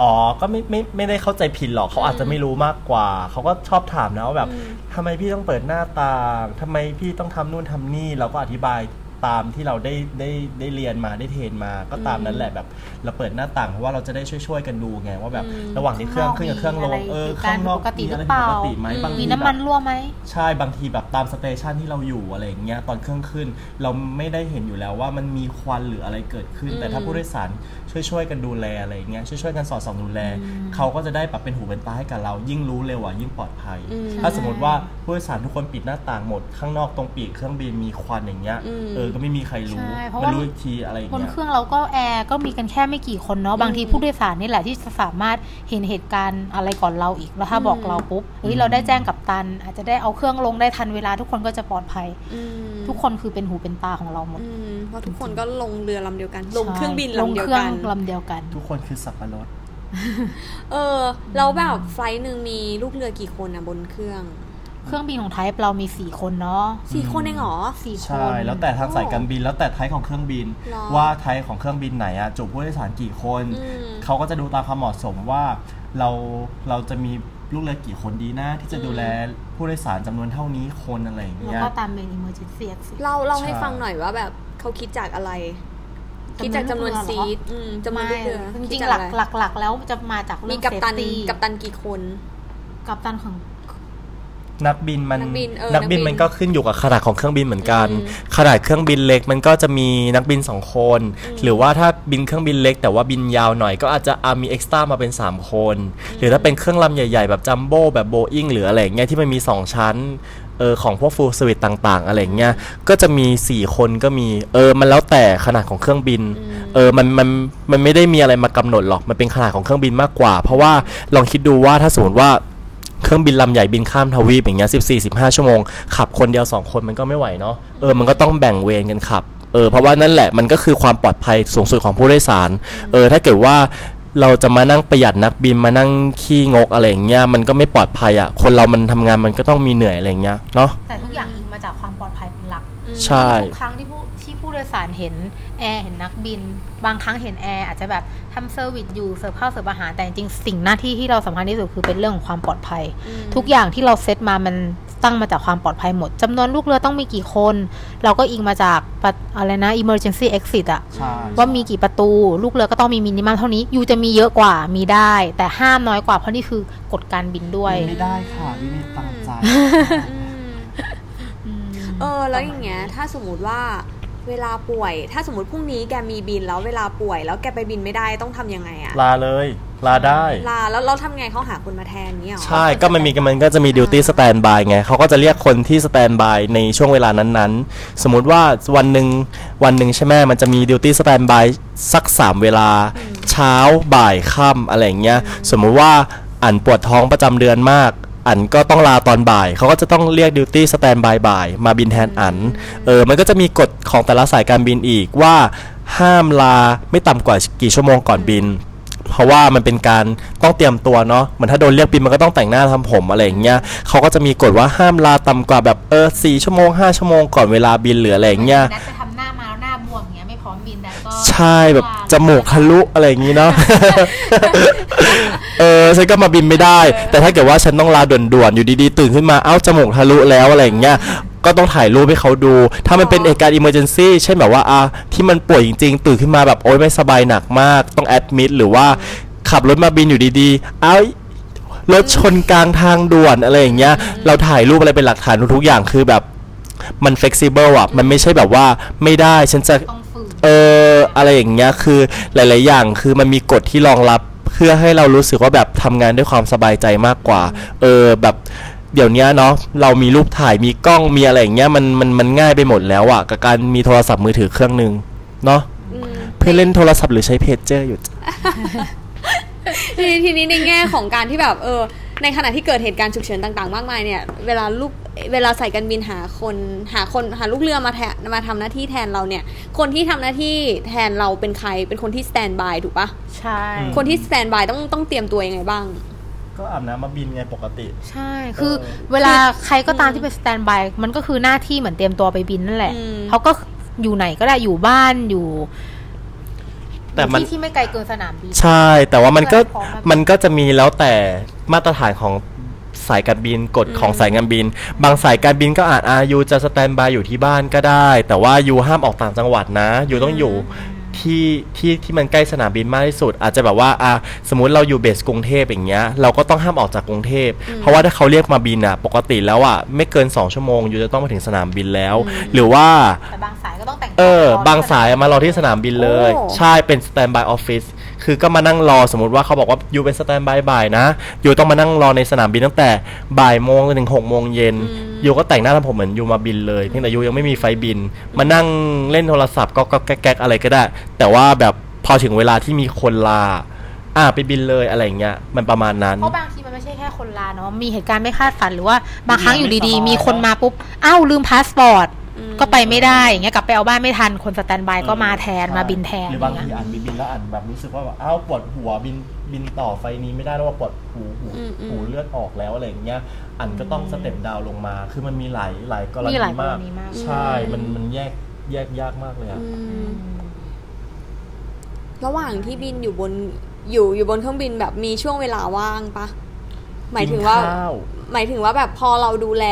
อ๋อ ก็ไม่ไม่ไม่ได้เข้าใจผิดหรอกเขาอาจจะไม่รู้มากกว่า เขาก็ชอบถามนะว่าแบบทำไมพี่ต้องเปิดหน้าต่างทำไมพี่ต้องทำนู่นทำนี่ เราก็อธิบายตามที่เราได้ได้ได้เรียนมาได้ train มาก็ตามนั้นแหละแบบ เราเปิดหน้าต่างเพราะว่าเราจะได้ช่วยๆกันดูไงว่าแบบระหว่างที่เครื่องขึ้นกับเครื่องลงเออข้างนอกปกติหรือเปผิดล่าปกติไหมบางทีมีทีน้ำมันแบบรั่วไหมใช่บางทีแบบตาม station ที่เราอยู่อะไรอย่างเงี้ยตอนเครื่องขึ้น เราไม่ได้เห็นอยู่แล้วว่ามันมีควันหรืออะไรเกิดขึ้น แต่ถ้าผู้โดยสาร ช่วยๆกันดูแลอะไรอย่างเงี้ยช่วยๆกันสอดส่องดูแล เขาก็จะได้แบบเป็นหูเป็นตาให้กับเรา ยิ่งรู้เร็วอะยิ่งปลอดภัยอืมถ้าสมมติว่าผู้โดยสารทุกคนปิดหน้าต่างหมด ข้างนอกตรงปีกเครื่องบินมีควันอย่างเงี้ยอืมเออก็ไม่มีใครรู้ใช่เพราะไม่ว่ารู้อีกทีอะไรอย่างบนเงี้ยเครื่องเราก็แอร์ก็มีกันแค่ไม่กี่คนเนาะบางทีผู้โดยสารนี่แหละที่จะสามารถเห็นเหตุการณ์อะไรก่อนเราอีกแล้วถ้าบอกเราปุ๊บเฮ้ยเราได้แจ้งกับตัน อาจจะได้เอาเครื่องลงได้ทันเวลาทุกคนก็จะปลอดภัยอืมทุกคนคือเป็นหูเป็นตาของเราหมดอืมเพราะทุกคนก็ลงเรือลำเดียวกัน ลงใช่เครื่องบินลลำงเดียเควรื่องกันลำเดียวกัน ทุกคนคือสับปะรด เออ แล้วแบบไฟล์หนึ่งมีลูกเรือกี่คนอะบนเครื่อง เครื่องบินของไทยเรามีสี่คนเนาะสี่คนเองเหรอสี่คนใช่แล้วแต่ทางสายการบินแล้วแต่ไทยของเครื่องบินหรอว่าไทยของเครื่องบินไหนอะจุผู้โดยสารกี่คนอืมเขาก็จะดูตามความเหมาะสมว่าเราเราจะมีลูกเรือกี่คนดีนะ ที่จะดูแลผู้โดยสารจำนวนเท่านี้คนอะไรอย่างแล้วเงี้ยก็ตามเป็น emergency exit เล่าเล่าให้ใช่ฟังหน่อยว่าแบบเขาคิดจากอะไร คิดจากจำนวนจำนวนลูกเรือเหรอซีทอืมจำนวนลูกเรือจคิริดงจาๆหลักอะไรหลักหลักแล้วจะมาจากมีเรื่องกัปตัน safety กัปตันกี่คน กัปตันของนักบินมันนักบินเออนักบินนักบินมันก็ขึ้นอยู่กับขนาดของเครื่องบินเหมือนกันอืมขนาดเครื่องบินเล็กมันก็จะมีนักบินสองคน หรือว่าถ้าบินเครื่องบินเล็ก แต่ว่าบินยาวหน่อยก็อาจจะอามีเอ็กซ์ตร้ามาเป็น 3 คน หรือถ้าเป็นเครื่องลำใหญ่ ๆ แบบจัมโบ้แบบโบอิงหรืออะไรอย่างเงี้ยที่มันมี 2 ชั้น เออของพวกฟูลสวิตต่างๆ อะไรอย่างเงี้ยก็จะมี 4 คนก็มีเออมันแล้วแต่ขนาดของเครื่องบินเออมันมันมันไม่ได้มีอะไรมากำหนดหรอกมันเป็นขนาดของเครื่องบินมากกว่า เพราะว่าลองคิดดูว่าถ้าสมมติว่าเครื่องบินลำใหญ่บินข้ามทวีปอย่างเงี้ยสิบสี่สิบห้าชั่วโมง ขับคนเดียวสองคนมันก็ไม่ไหวเนาะเออมันก็ต้องแบ่งเวรกันขับเออเพราะว่านั่นแหละมันก็คือความปลอดภัยสูงสุดของผู้โดยสารเออถ้าเกิดว่า เราจะมานั่งประหยัดนักบินมานั่งขี้งกอะไรอย่างเงี้ยมันก็ไม่ปลอดภัยอะ่ะ คนเรามันทำงานมันก็ต้องมีเหนื่อยอะไรอย่างเงี้ยเนาะ แต่ทุกอย่างอิงมาจากความปลอดภัยเป็นหลักใช่ ทุกครั้งที่ผู้ที่ผู้โดยสารเห็นแอร์เห็นนักบิน บางครั้งเห็นแอร์อาจจะแบบทำ service อยู่เสิร์ฟข้าวเสิร์ฟอาหารแต่จริงๆสิ่งหน้าที่ที่เราสำคัญที่สุดคือเป็นเรื่องของความปลอดภัย ทุกอย่างที่เราเซตมามัน ตั้งมาจากความปลอดภัยหมดจำนวนลูกเรือต้องมีกี่คน เราก็อิงมาจากปะอะไรนะ emergency exit อะใช่ว่ามีกี่ประตู ลูกเรือก็ต้องมี minimum เท่านี้ you จะมีเยอะกว่ามีได้ แต่ห้ามน้อยกว่าเพราะนี่คือกฎการบินด้วย ไม่ได้ค่ะไม่มีตังใจอืมเออแล้วอย่างเงี้ยถ้าสมมติว่า เวลาป่วย ถ้าสมมติพรุ่งนี้แกมีบินแล้วเวลาป่วย แล้วแกไปบินไม่ได้ต้องทำยังไงอะลาเลย ลาได้ ลาแล้วเราทำไงเขาหาคนมาแทนเนี้ยเหรอใช่ก็มันมีมันก็จะมี duty standby ไงเขาก็จะเรียกคนที่ standby ในช่วงเวลานั้นๆ สมมุติว่าวันหนึ่งวันหนึ่งใช่ไหมมันจะมี duty standby สัก 3 เวลา เช้าบ่ายค่ำอะไรอย่างเงี้ยสมมุติว่าอันปวดท้องประจำเดือนมาก อันก็ต้องลาตอนบ่าย เขาก็จะต้องเรียก duty standby บ่าย มาบินแทนอัน เออ มันก็จะมีกฎของแต่ละสายการบินอีกว่าห้ามลาไม่ต่ำกว่ากี่ชั่วโมงก่อนบิน เพราะว่ามันเป็นการต้องเตรียมตัวเนาะ เหมือนถ้าโดนเรียกบินมันก็ต้องแต่งหน้าทำผมอะไรอย่างเงี้ย เขาก็จะมีกฎว่าห้ามลาต่ำกว่าแบบเออสี่ชั่วโมงห้าชั่วโมงก่อนเวลาบินหรืออะไรอย่างเงี้ย ใช่แบบจมูกทะลุอะไรอย่างงี้เนาะ เออฉันก็มาบินไม่ได้ แต่ถ้าเกิดว่าฉันต้องลาด่วนๆอยู่ดีๆ ตื่นขึ้นมาเอ้าจมูกทะลุแล้วอะไรอย่างเงี้ยก็ต้องถ่ายรูปให้เขาดู ถ้ามันเป็นเหตุการณ์ emergency เช่นแบบว่าอะที่มันป่วยจริงๆ ตื่นขึ้นมาแบบโอ๊ยไม่สบายหนักมาก ต้อง admit หรือว่าขับรถมาบินอยู่ดีๆ เอ้ารถชนกลางทางด่วนอะไรอย่างเงี้ย เราถ่ายรูปอะไรเป็นหลักฐานทุกๆอย่างคือแบบมันเฟ e ซิเบิลอะ มันไม่ใช่แบบว่าไม่ได้ฉันจะต้องฝืน เอออะไรอย่างเงี้ยคือหลาย ๆ อย่างคือมันมีกฎที่รองรับเพื่อให้เรารู้สึกว่าแบบทำงานด้วยความสบายใจมากกว่า เออแบบเดี๋ยวเนี้ยเนาะเรามีรูปถ่ายมีกล้องมีอะไรอย่างเงี้ยมันมันมันง่ายไปหมดแล้วอะกับการมีโทรศัพท์มือถือเครื่องหนึ่งเนาะอืมเพื่อนเล่นโทรศัพท์หรือใช้เพจเจอร์อยู่ทีนี้ทีนี้ในแง่ของการที่แบบเออ ในขณะที่เกิดเหตุการณ์ฉุกเฉินต่างๆ มากมายเนี่ย เวลาลูกเวลาสายการบินหาคนหาคนหาลูกเรือมาแทนมาทำหน้าที่แทนเราเนี่ย คนที่ทำหน้าที่แทนเราเป็นใคร เป็นคนที่ standby ถูกปะใช่ คนที่ standby ต้องต้องเตรียมตัวยังไงบ้าง ก็อาบน้ำมาบินไงปกติ ใช่ คือเออเวลาใครก็ตามที่เป็น standby มันก็คือหน้าที่เหมือนเตรียมตัวไปบินนั่นแหละอืมเขาก็อยู่ไหนก็ได้อยู่บ้านอยู่ แต่มันที่ที่ไม่ไกลเกินสนามบินใช่ แต่ว่ามันก็เพื่อให้พร้อมมาบินมันก็จะมีแล้วแต่มาตรฐานของสายการบินกฎของสายการบิน บางสายการบินก็อาจอายูจะสแตนบายอยู่ที่บ้านก็ได้ แต่ว่ายูห้ามออกต่างจังหวัดนะยูต้องอยู่ ที่ที่ที่มันใกล้สนามบินมากที่สุด อาจจะแบบว่าอะสมมุติเราอยู่เบสกรุงเทพอย่างเงี้ยเราก็ต้องห้ามออกจากกรุงเทพ เพราะว่าถ้าเขาเรียกมาบินอะ ปกติแล้วอะไม่เกิน 2 ชั่วโมงยูจะต้องมาถึงสนามบินแล้ว หรือว่าแต่บางสายก็ต้องแต่งตัวเออรอบางสายมารอที่สนามบินเลย โอ้ ใช่เป็น standby office คือก็มานั่งรอสมมติว่าเขาบอกว่า you เป็น standby บ่ายนะ you ต้องมานั่งรอในสนามบินตั้งแต่บ่ายโมงจนถึงหกโมงเย็น you ก็แต่งหน้าทำผมเหมือน you มาบินเลยเพียงแต่ you ยังไม่มี flight บิน มานั่งเล่นโทรศัพท์ก๊อกๆแก๊กๆอะไรก็ได้ แต่ว่าแบบพอถึงเวลาที่มีคนลาอ่าไปบินเลยอะไรอย่างเงี้ยมันประมาณนั้นเพราะบางทีมันไม่ใช่แค่คนลาเนาะมีเหตุการณ์ไม่คาดฝันหรือว่าบางครั้งอยู่ดีๆไม่สบายมีคนมาปุ๊บอ้าวลืมพาสปอร์ตอืม ก็ไปไม่ได้อย่างเงี้ยกลับไปเอาบ้านไม่ทันคน standby ก็มาแทนใช่มาบินแทนหรือบางอย่างทีเงี้ยอ่านบินบินแล้วอ่านแบบรู้สึกว่าแบบอ้าวปวดหัวบินบินต่อไฟนี้ไม่ได้แล้วว่าปวดหูหูอืมอืมหูเลือดออกแล้วอะไรอย่างเงี้ยอันก็ต้อง step down ลงมา คือมันมีหลายหลายกรมีณีหลายกรมากณีมาก ใช่มันมันแยกแยกยากมากเลยอะอือืมมระหว่างที่บินอยู่บนอยู่อยู่บนเครื่องบินแบบมีช่วงเวลาว่างปะหมายถึงว่ากินข้าวหมายถึงว่าแบบพอเราดูแล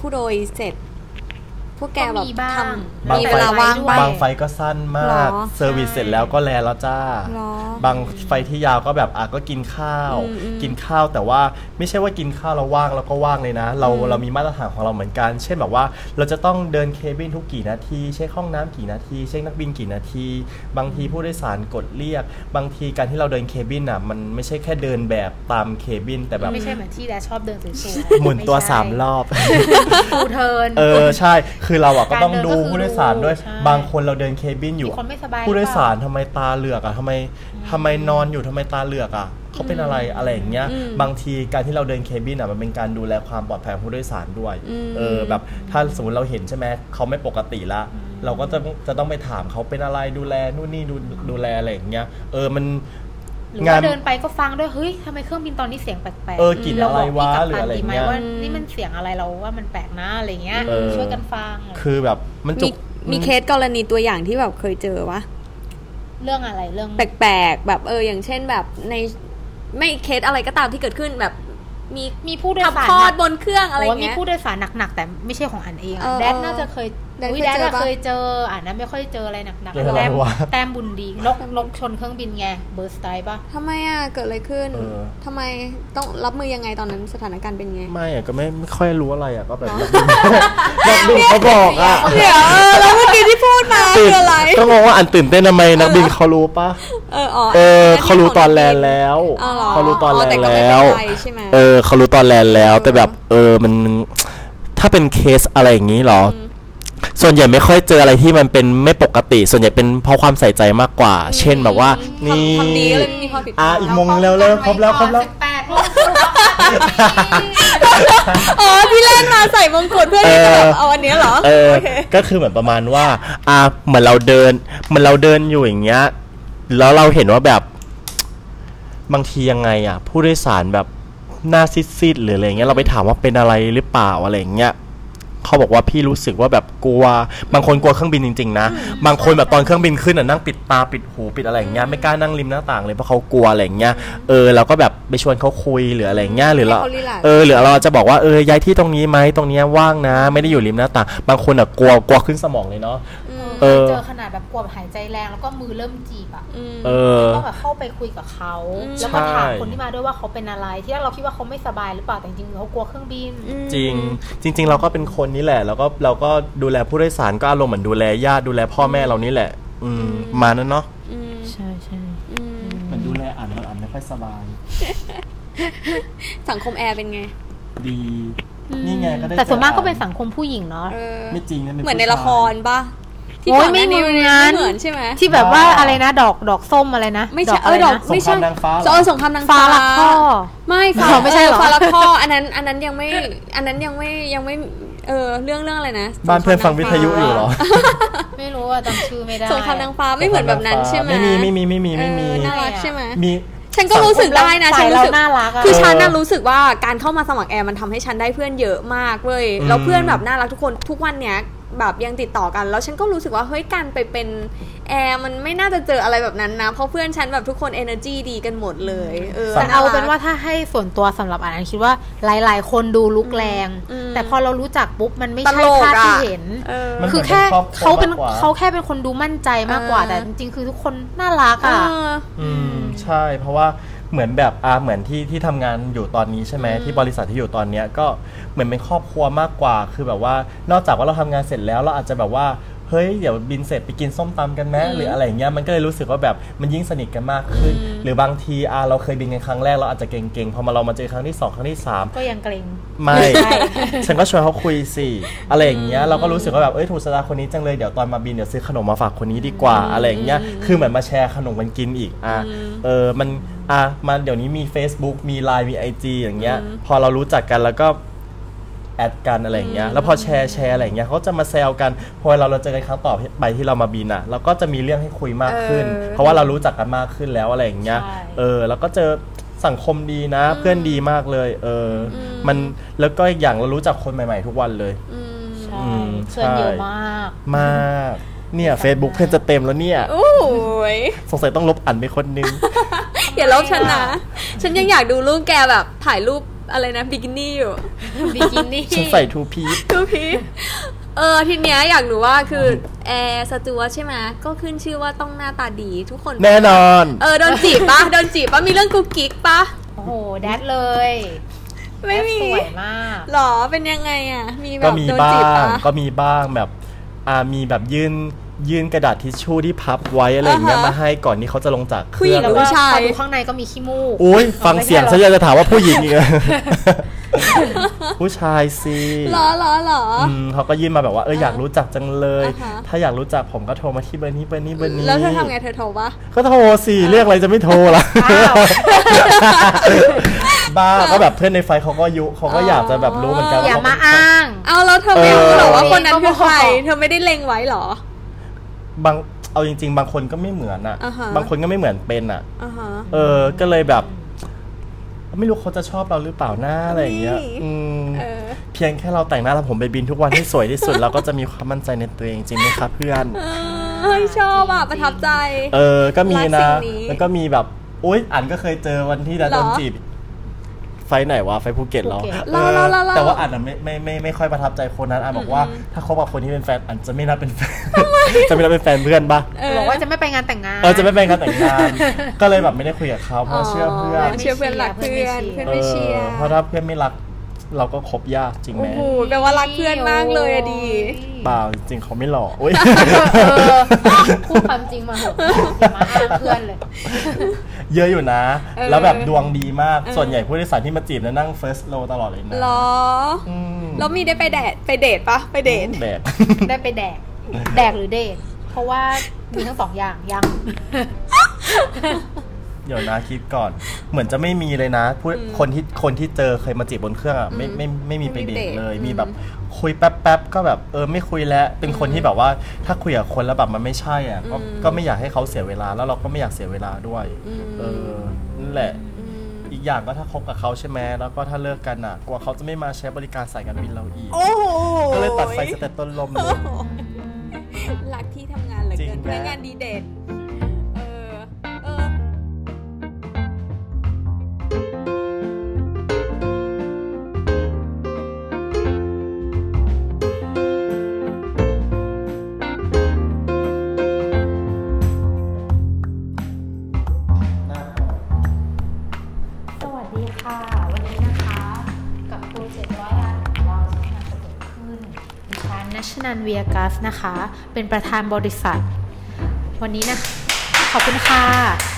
ผู้โดยสารเสร็จ พวกแกแบบก็มีบ้างทำมีเวลาว่างด้วยบ้างบางไฟก็สั้นมากหรอ service เสร็จแล้วก็แลแล้วจ้า หรอบางไฟที่ยาวก็แบบอะก็กินข้าว อืมอืมกินข้าวแต่ว่าไม่ใช่ว่ากินข้าวแล้วว่างแล้วก็ว่างเลยนะ เราอืมเรามีมาตรฐานของเราเหมือนกัน เช่นแบบว่าเราจะต้องเดิน cabin ทุกกี่นาทีเช็คห้องน้ำกี่นาทีเช็คนักบินกี่นาที บางทีผู้โดยสารกดเรียก บางทีการที่เราเดิน cabin อะมันไม่ใช่แค่เดินแบบตาม cabin แต่แบบไม่ใช่เหมือนที่แดชชอบเดินสวยๆหมุนตัวสามรอบ full turn เออใช่คือเราอะก็ต้องการเดินดูก็คือผู้โดยสารด้วยใช่บางคนเราเดิน cabin อยู่มีคนไม่สบายผู้โดยสารหรือเปล่าทำไมตาเหลือกอะทำไมทำไมนอนอยู่ทำไมตาเหลือกอะเขาเป็นอะไรอะไรอย่างเงี้ยอืมบางทีการที่เราเดิน cabin อะมันเป็นการดูแลความปลอดภัยของผู้โดยสารด้วยอืมเออแบบถ้าสมมติเราเห็นใช่ไหมเขาไม่ปกติละเราก็จะจะต้องไปถามเขาเป็นอะไรดูแลนู่นนี่ดูดูแลอะไรอย่างเงี้ย เออมัน หรือว่าเดินไปก็ฟังด้วยเฮ้ยทำไมเครื่องบินตอนนี้เสียงแปลกๆเออกลิ่นอะไรวะเาบกหรืออะไรพี่กัปตันดีไหมเงี้ย ว่านี่มันเสียงอะไรเราว่ามันแปลกนะอะไรเงี้ยเออ ช่วยกันฟังคือแบบมันจุมีกมีเคสกรณีตัวอย่างที่แบบเคยเจอวะ เรื่องอะไรเรื่อง แปลกๆ แบบเอออย่างเช่นแบบในไม่เคสอะไรก็ตามที่เกิดขึ้นแบบมีมีผู้โดยขับสารคลอดหนักบนเครื่องอะไรโอ้ยมีเงี้ย ผู้โดยสารหนักๆแต่ไม่ใช่ของอันเองอะเออแดดเออ น่าจะเคยแดดอุ๊ยเคยแดดเจออะปะเคยเจออ่านนั้นไม่ค่อยเจออะไรหนักเจออะไรๆแต้มวะแต้มบุญดีนกนกชนเครื่องบินไงเบอร์สไตล์ปะทำไมอะเกิดอะไรขึ้นเออทำไมต้องรับมือยังไงตอนนั้นสถานการณ์เป็นไง ไม่อะก็ไม่ไม่ค่อยรู้อะไรอะก็แบบนักบินเขาบอกอะเดี๋ยวเออแล้วเมื่อกี้ที่พูดมาตื่คืนออะไรก็งงว่าอันตื่นเต้นทำไมนักบินเขารู้ปะเอออ๋อเออเขารู้ตอนแลนแล้วอ๋อหรอเขารู้ตอนแลนแต่ก็ไม่แล้วเป็นไรใช่ไหมเออเขารู้ตอนแลนแล้วเออแต่แบบ เออมันถ้าเป็นเคสอะไรอย่างนี้เหรออ ส่วนใหญ่ไม่ค่อยเจออะไรที่มันเป็นไม่ปกติ ส่วนใหญ่เป็นเพราะความใส่ใจมากกว่า เช่นแบบว่า นี่ ทำดีก็เลยไม่มีความผิดพอะลาดอีกโมงแล้วเร็วครบแล้วครบแล้ว สิบแปดโมงอ๋อที่เล่นมาใส่มงกุฎเพื่อที่จะแบบเออเอาอันเนี้ยเหรอเออ โอเค ก็คือเหมือนประมาณว่า อ่า เหมือนเราเดิน เหมือนเราเดินอยู่อย่างเงี้ย แล้วเราเห็นว่าแบบ บางทียังไงอะ ผู้โดยสารแบบหน้าซีดๆหรืออะไรเงี้ย เราไปถามว่าเป็นอะไรหรือเปล่าอะไรเงี้ย เขาบอกว่าพี่รู้สึกว่าแบบกลัว บางคนกลัวเครื่องบินจริง ๆ นะ บางคนแบบตอนเครื่องบินขึ้นอะนั่งปิดตาปิดหูปิดอะไรอย่างเงี้ยไม่กล้านั่งริมหน้าต่างเลยเพราะเขากลัวอะไรอย่างเงี้ยเออเราก็แบบไปชวนเขาคุยหรืออะไรอย่างเงี้ยหรือเราให้เขา relax เออหรือเราจะบอกว่าเออย้ายที่ตรงนี้ไหมตรงเนี้ยว่างนะ ไม่ได้อยู่ริมหน้าต่าง บางคนอะกลัวกลัวขึ้นสมองเลยเนาะ เออเจอขนาดแบบกลัวหายใจแรงแล้วก็มือเริ่มจีบอะเออต้องแบบเข้าไปคุยกับเขาอืมแล้วก็ถามใช่คนที่มาด้วยว่าเขาเป็นอะไร ที่แรกเราคิดว่าเขาไม่สบายหรือเปล่าแต่จริงๆเขากลัวเครื่องบิน จริง จริง ๆ เราก็เป็นคนนี้แหละ แล้วก็เราก็ดูแลผู้โดยสารก็อารมณ์เหมือนดูแลญาติดูแลพ่อแม่เรานี่แหละ อืมมานั่นเนาะอืมใช่ใช่อืมเหมือนดูแลอ่านเราอ่านไม่ค่อยสบาย สังคมแอร์เป็นไง ดีนี่ไงก็ได้แต่ส่วนมากก็จอเป็นสังคมผู้หญิงเนาะเออไม่จริงนะเหมือนในละครปะ ที่โอ้ยก่อนหน้านี้ไม่เหมือนไม่เหมือนใช่ไหมที่แบบว่าอะไรนะดอกดอกส้มอะไรนะไม่ใช่ดอกเออะไรอดอกนะไม่ใช่สงครามนางฟ้าเหรอเออสงครามนางฟ้าฟ้ารักพ่อไม่ฟ้าอ๋อไม่ใช่เหรอฟ้ารักพ่ออันนั้นอันนั้นยังไม่อันนั้นยังไม่ยังไม่เออเรื่องเรื่องอะไรนะบ้านเพื่อนฟังวิทยุอยู่เหรอ ไม่รู้ว่าจำชื่อไม่ได้สงครามนางฟ้าไม่เหมือนแบบนั้นใช่ไหมไม่มีไม่มีไม่มีไม่มีเออน่ารักใช่ไหมมีฉันก็รู้สึกได้นะใส่ฉันรู้สึกแล้วน่ารักอะคือฉันน่ะเออรู้สึกว่าการเข้ามาสมัครแอร์มันทำให้ฉันได้เพื่อนเยอะมากเว้ยอืมแล้วเพื่อนแบบน่ารักทุกคนทุกวันเนี้ย แบบยังติดต่อกัน แล้วฉันก็รู้สึกว่าเฮ้ยการไปเป็นแอร์มันไม่น่าจะเจออะไรแบบนั้นนะ เพราะเพื่อนฉันแบบทุกคน energy ดีกันหมดเลยเออแต่เอารักเป็นว่าถ้าให้ส่วนตัวสำหรับอันนั้นคิดว่าหลาย ๆ คนดูลุกแรงอืมแต่พอเรารู้จักปุ๊บมันไม่ตใช่ลกภาพที่อะเห็นเออมันคือแค่เหมือนเป็นครอบครัวเขาเป็นมากกว่าเขาแค่เป็นคนดูมั่นใจมากกว่าเออแต่จริงๆคือทุกคนน่ารักเออะออืมใช่เพราะว่า เหมือนแบบอ่าเหมือนที่ที่ทำงานอยู่ตอนนี้ใช่ไหมที่บริษัทที่อยู่ตอนเนี้ยก็เหมือนเป็นครอบครัวมากกว่า คือแบบว่านอกจากว่าเราทำงานเสร็จแล้วเราอาจจะแบบว่าเฮ้ยเดี๋ยวบินเสร็จไปกินส้มตำกันไหมหรืออะไรอย่างเงี้ยมันก็เลยรู้สึกว่าแบบมันยิ่งสนิทกันมากขึ้น หรือบางทีอ่าเราเคยบินกันครั้งแรกเราอาจจะเก่งๆพอมาเรามาเจอครั้งที่สองครั้งที่สาม ก็ยังเกรง ไม่ใช่ฉันก็ชวนเขาคุยสิ อะไรอย่างเงี้ย เราก็รู้สึกว่าแบบ เอ้ย ถูกสตาคนนี้จังเลย เดี๋ยวตอนมาบิน เดี๋ยวซื้อขนมมาฝากคนนี้ดีกว่า อะไรอย่างเงี้ย คือเหมือนมาแชร์ขนมกันกินอีก อะ เออ มัน อะมันเดี๋ยวนี้มี Facebook มี Line มี IG อย่างเงี้ย พอเรารู้จักกันแล้วก็แอดกันอะไรอย่างเงี้ย แล้วพอแชร์แชร์อะไรอย่างเงี้ยเขาจะมาแซวกัน พอเราเราเจอกันครั้งต่อไปที่เรามาบินอะ เราก็จะมีเรื่องให้คุยมากขึ้นเออเพราะว่าเรารู้จักกันมากขึ้นแล้วอะไรอย่างเงี้ยใช่เออ แล้วก็เจอสังคมดีนะ เพื่อนดีมากเลยเอออ มันแล้วก็อีกอย่างเรารู้จักคนใหม่ ๆ ทุกวันเลยอืมใช่อืมเพื่อนเยอะใช่มาก มาก เนี่ย Facebook เพื่อนจะเต็มแล้วเนี่ยโอ้ยสงสัยต้องลบอันไปคนนึง อย่าลบฉันนะ ฉันยังอยากดูรูปแกแบบถ่ายรูปอะไรนะบิกินี่อยู่บิกินี่ฉันใส่ทูพีซดูพีเออทีเนี้ยอยากรู้ว่าคือแอร์สจวตใช่ไหมก็ขึ้นชื่อว่าต้องหน้าตาดีทุกคน แน่นอน เออโดนจีบปะโดนจีบปะมีเรื่องกุ๊กกิ๊กปะโอ้โหแดดเลยไม่มีแดดสวยมากหรอเป็นยังไงอะ มีแบก็บมีโดนบ้าจีบงปะก็มีบ้างแบบอ่ามีแบบยื่น ยื่นกระดาษทิชชู่ที่พับไว้อะไรอย่างเงี้ยอ่าฮะมาให้ก่อนที่เขาจะลงจากเคผู้หญิรื่องงหรือแล้วก็ผู้ชาย พอดูข้างในก็มีขี้มูกอุ้ยฟังเสียงไม่ฉัใช่นหรออยากจะถามว่าผู้หญิงอีกผู้ชายสิหรอหรอหรอ อืมเขาก็ยื่นมาแบบว่าเอออยากรู้จักจังเลย อ่าฮะ ถ้าอยากรู้จักผมก็โทรมาที่เบอร์นี้เบอร์นี้เบอร์นี้แล้วเธอทำไงเธอโทรปะก็โทรสิเรียกอะไรจะไม่โทรล่ะ อ้าวบ้าก็แบบเพื่อนในไฟเขาก็ยุเขาก็อยากจะแบบรู้เหมือนกันอย่าว่มาอ้าง เอาแล้วเธอไม่รู้เหรอว่าเออคนนั้นคือใครก็บอกเธอไม่ได้เล็งไว้เหรอ บางเอาจริง ๆ บางคนก็ไม่เหมือนอะอ่าฮะบางคนก็ไม่เหมือนเป็นอะอ่าฮะเออ ก็เลยแบบ ไม่รู้เขาจะชอบเราหรือเปล่าหน้าอะไรอย่างเงี้ยนี่อืมเออเพียงแค่เราแต่งหน้าแล้วผมไปบินทุกวันให้สวยที่สุด เราก็จะมีความมั่นใจในตัวเองจริงไหมครับเพื่อนเฮ้ยชอบอะประทับใจ เออ ก็มีรันะกสิ่งนี้แล้วก็มีแบบอุ้ยอันก็เคยเจอวันที่ดันเหรอโดนจีบ ไฟไหนวะไฟภูเก็ตเหรอภูเก็ตออเราเราเรา แต่ว่าอันน่ะไม่ไม่ไม่ไม่ค่อยประทับใจคนนั้นอันบอกว่าถ้าคบกับคนที่เป็นแฟนอันจะไม่นับเป็นแฟนจะไม่นับเป็นแฟนเพื่อนปะเออบอกว่าจะไม่ไปงานแต่งงาน เออจะไม่เป็นการแต่งงาน ก็เลยแบบไม่ได้คุยกับเขาเพราะเชื่อเพื่อนเชื่อเพื่อนรักเพื่อนเพื่อนเอไม่อเชียร์เพราะถ้าเพื่อนไม่รักเราก็คบยากจริงไหมโอ้โหแปลว่ารักเพื่อนมากเลยอะดี เปล่าจริงๆเขาไม่หล่ออุ้ย เออพูดความจริงมาเหอะอย่ามาอ้างเพื่อนเลย เยอะอยู่นะเออแล้วแบบดวงดีมากเออส่วนใหญ่ผู้โดยสารที่มาจีบเนี่ยนั่ง first row ตลอดเลยนะหรออืมแล้วมีได้ไปแดดไปเดทปะไปเดทแดดได้ไปแดกแดกหรือเดทเพราะว่ามีทั้งสองอย่างยัง เดี๋ยวนะคิดก่อน เหมือนจะไม่มีเลยนะผู้คนที่คนที่เจอเคยมาจีบบนเครื่องอะไม่ไม่ไม่มีไปเดทเลย มีแบบคุยแป๊บๆก็แบบเออไม่คุยแล้วเป็นคนที่แบบว่าถ้าคุยกับคนแล้วแบบมันไม่ใช่อะก็ก็ไม่อยากให้เขาเสียเวลาแล้วเราก็ไม่อยากเสียเวลาด้วยเออนั่นแหละอีกอย่างก็ถ้าคบกับเขาใช่ไหมแล้วก็ถ้าเลิกกันอะกลัวเขาจะไม่มาใช้บริการสายการบินเราอีกโอ้โหก็เลยตัดไฟสเตตต้นลมเลยรักที่ทำงานเหลือจริเกิงนแม่พนักงานดีเด่น น National v i a g a s นะคะ เป็นประธานบริษัท วันนี้นะขอบคุณค่ะ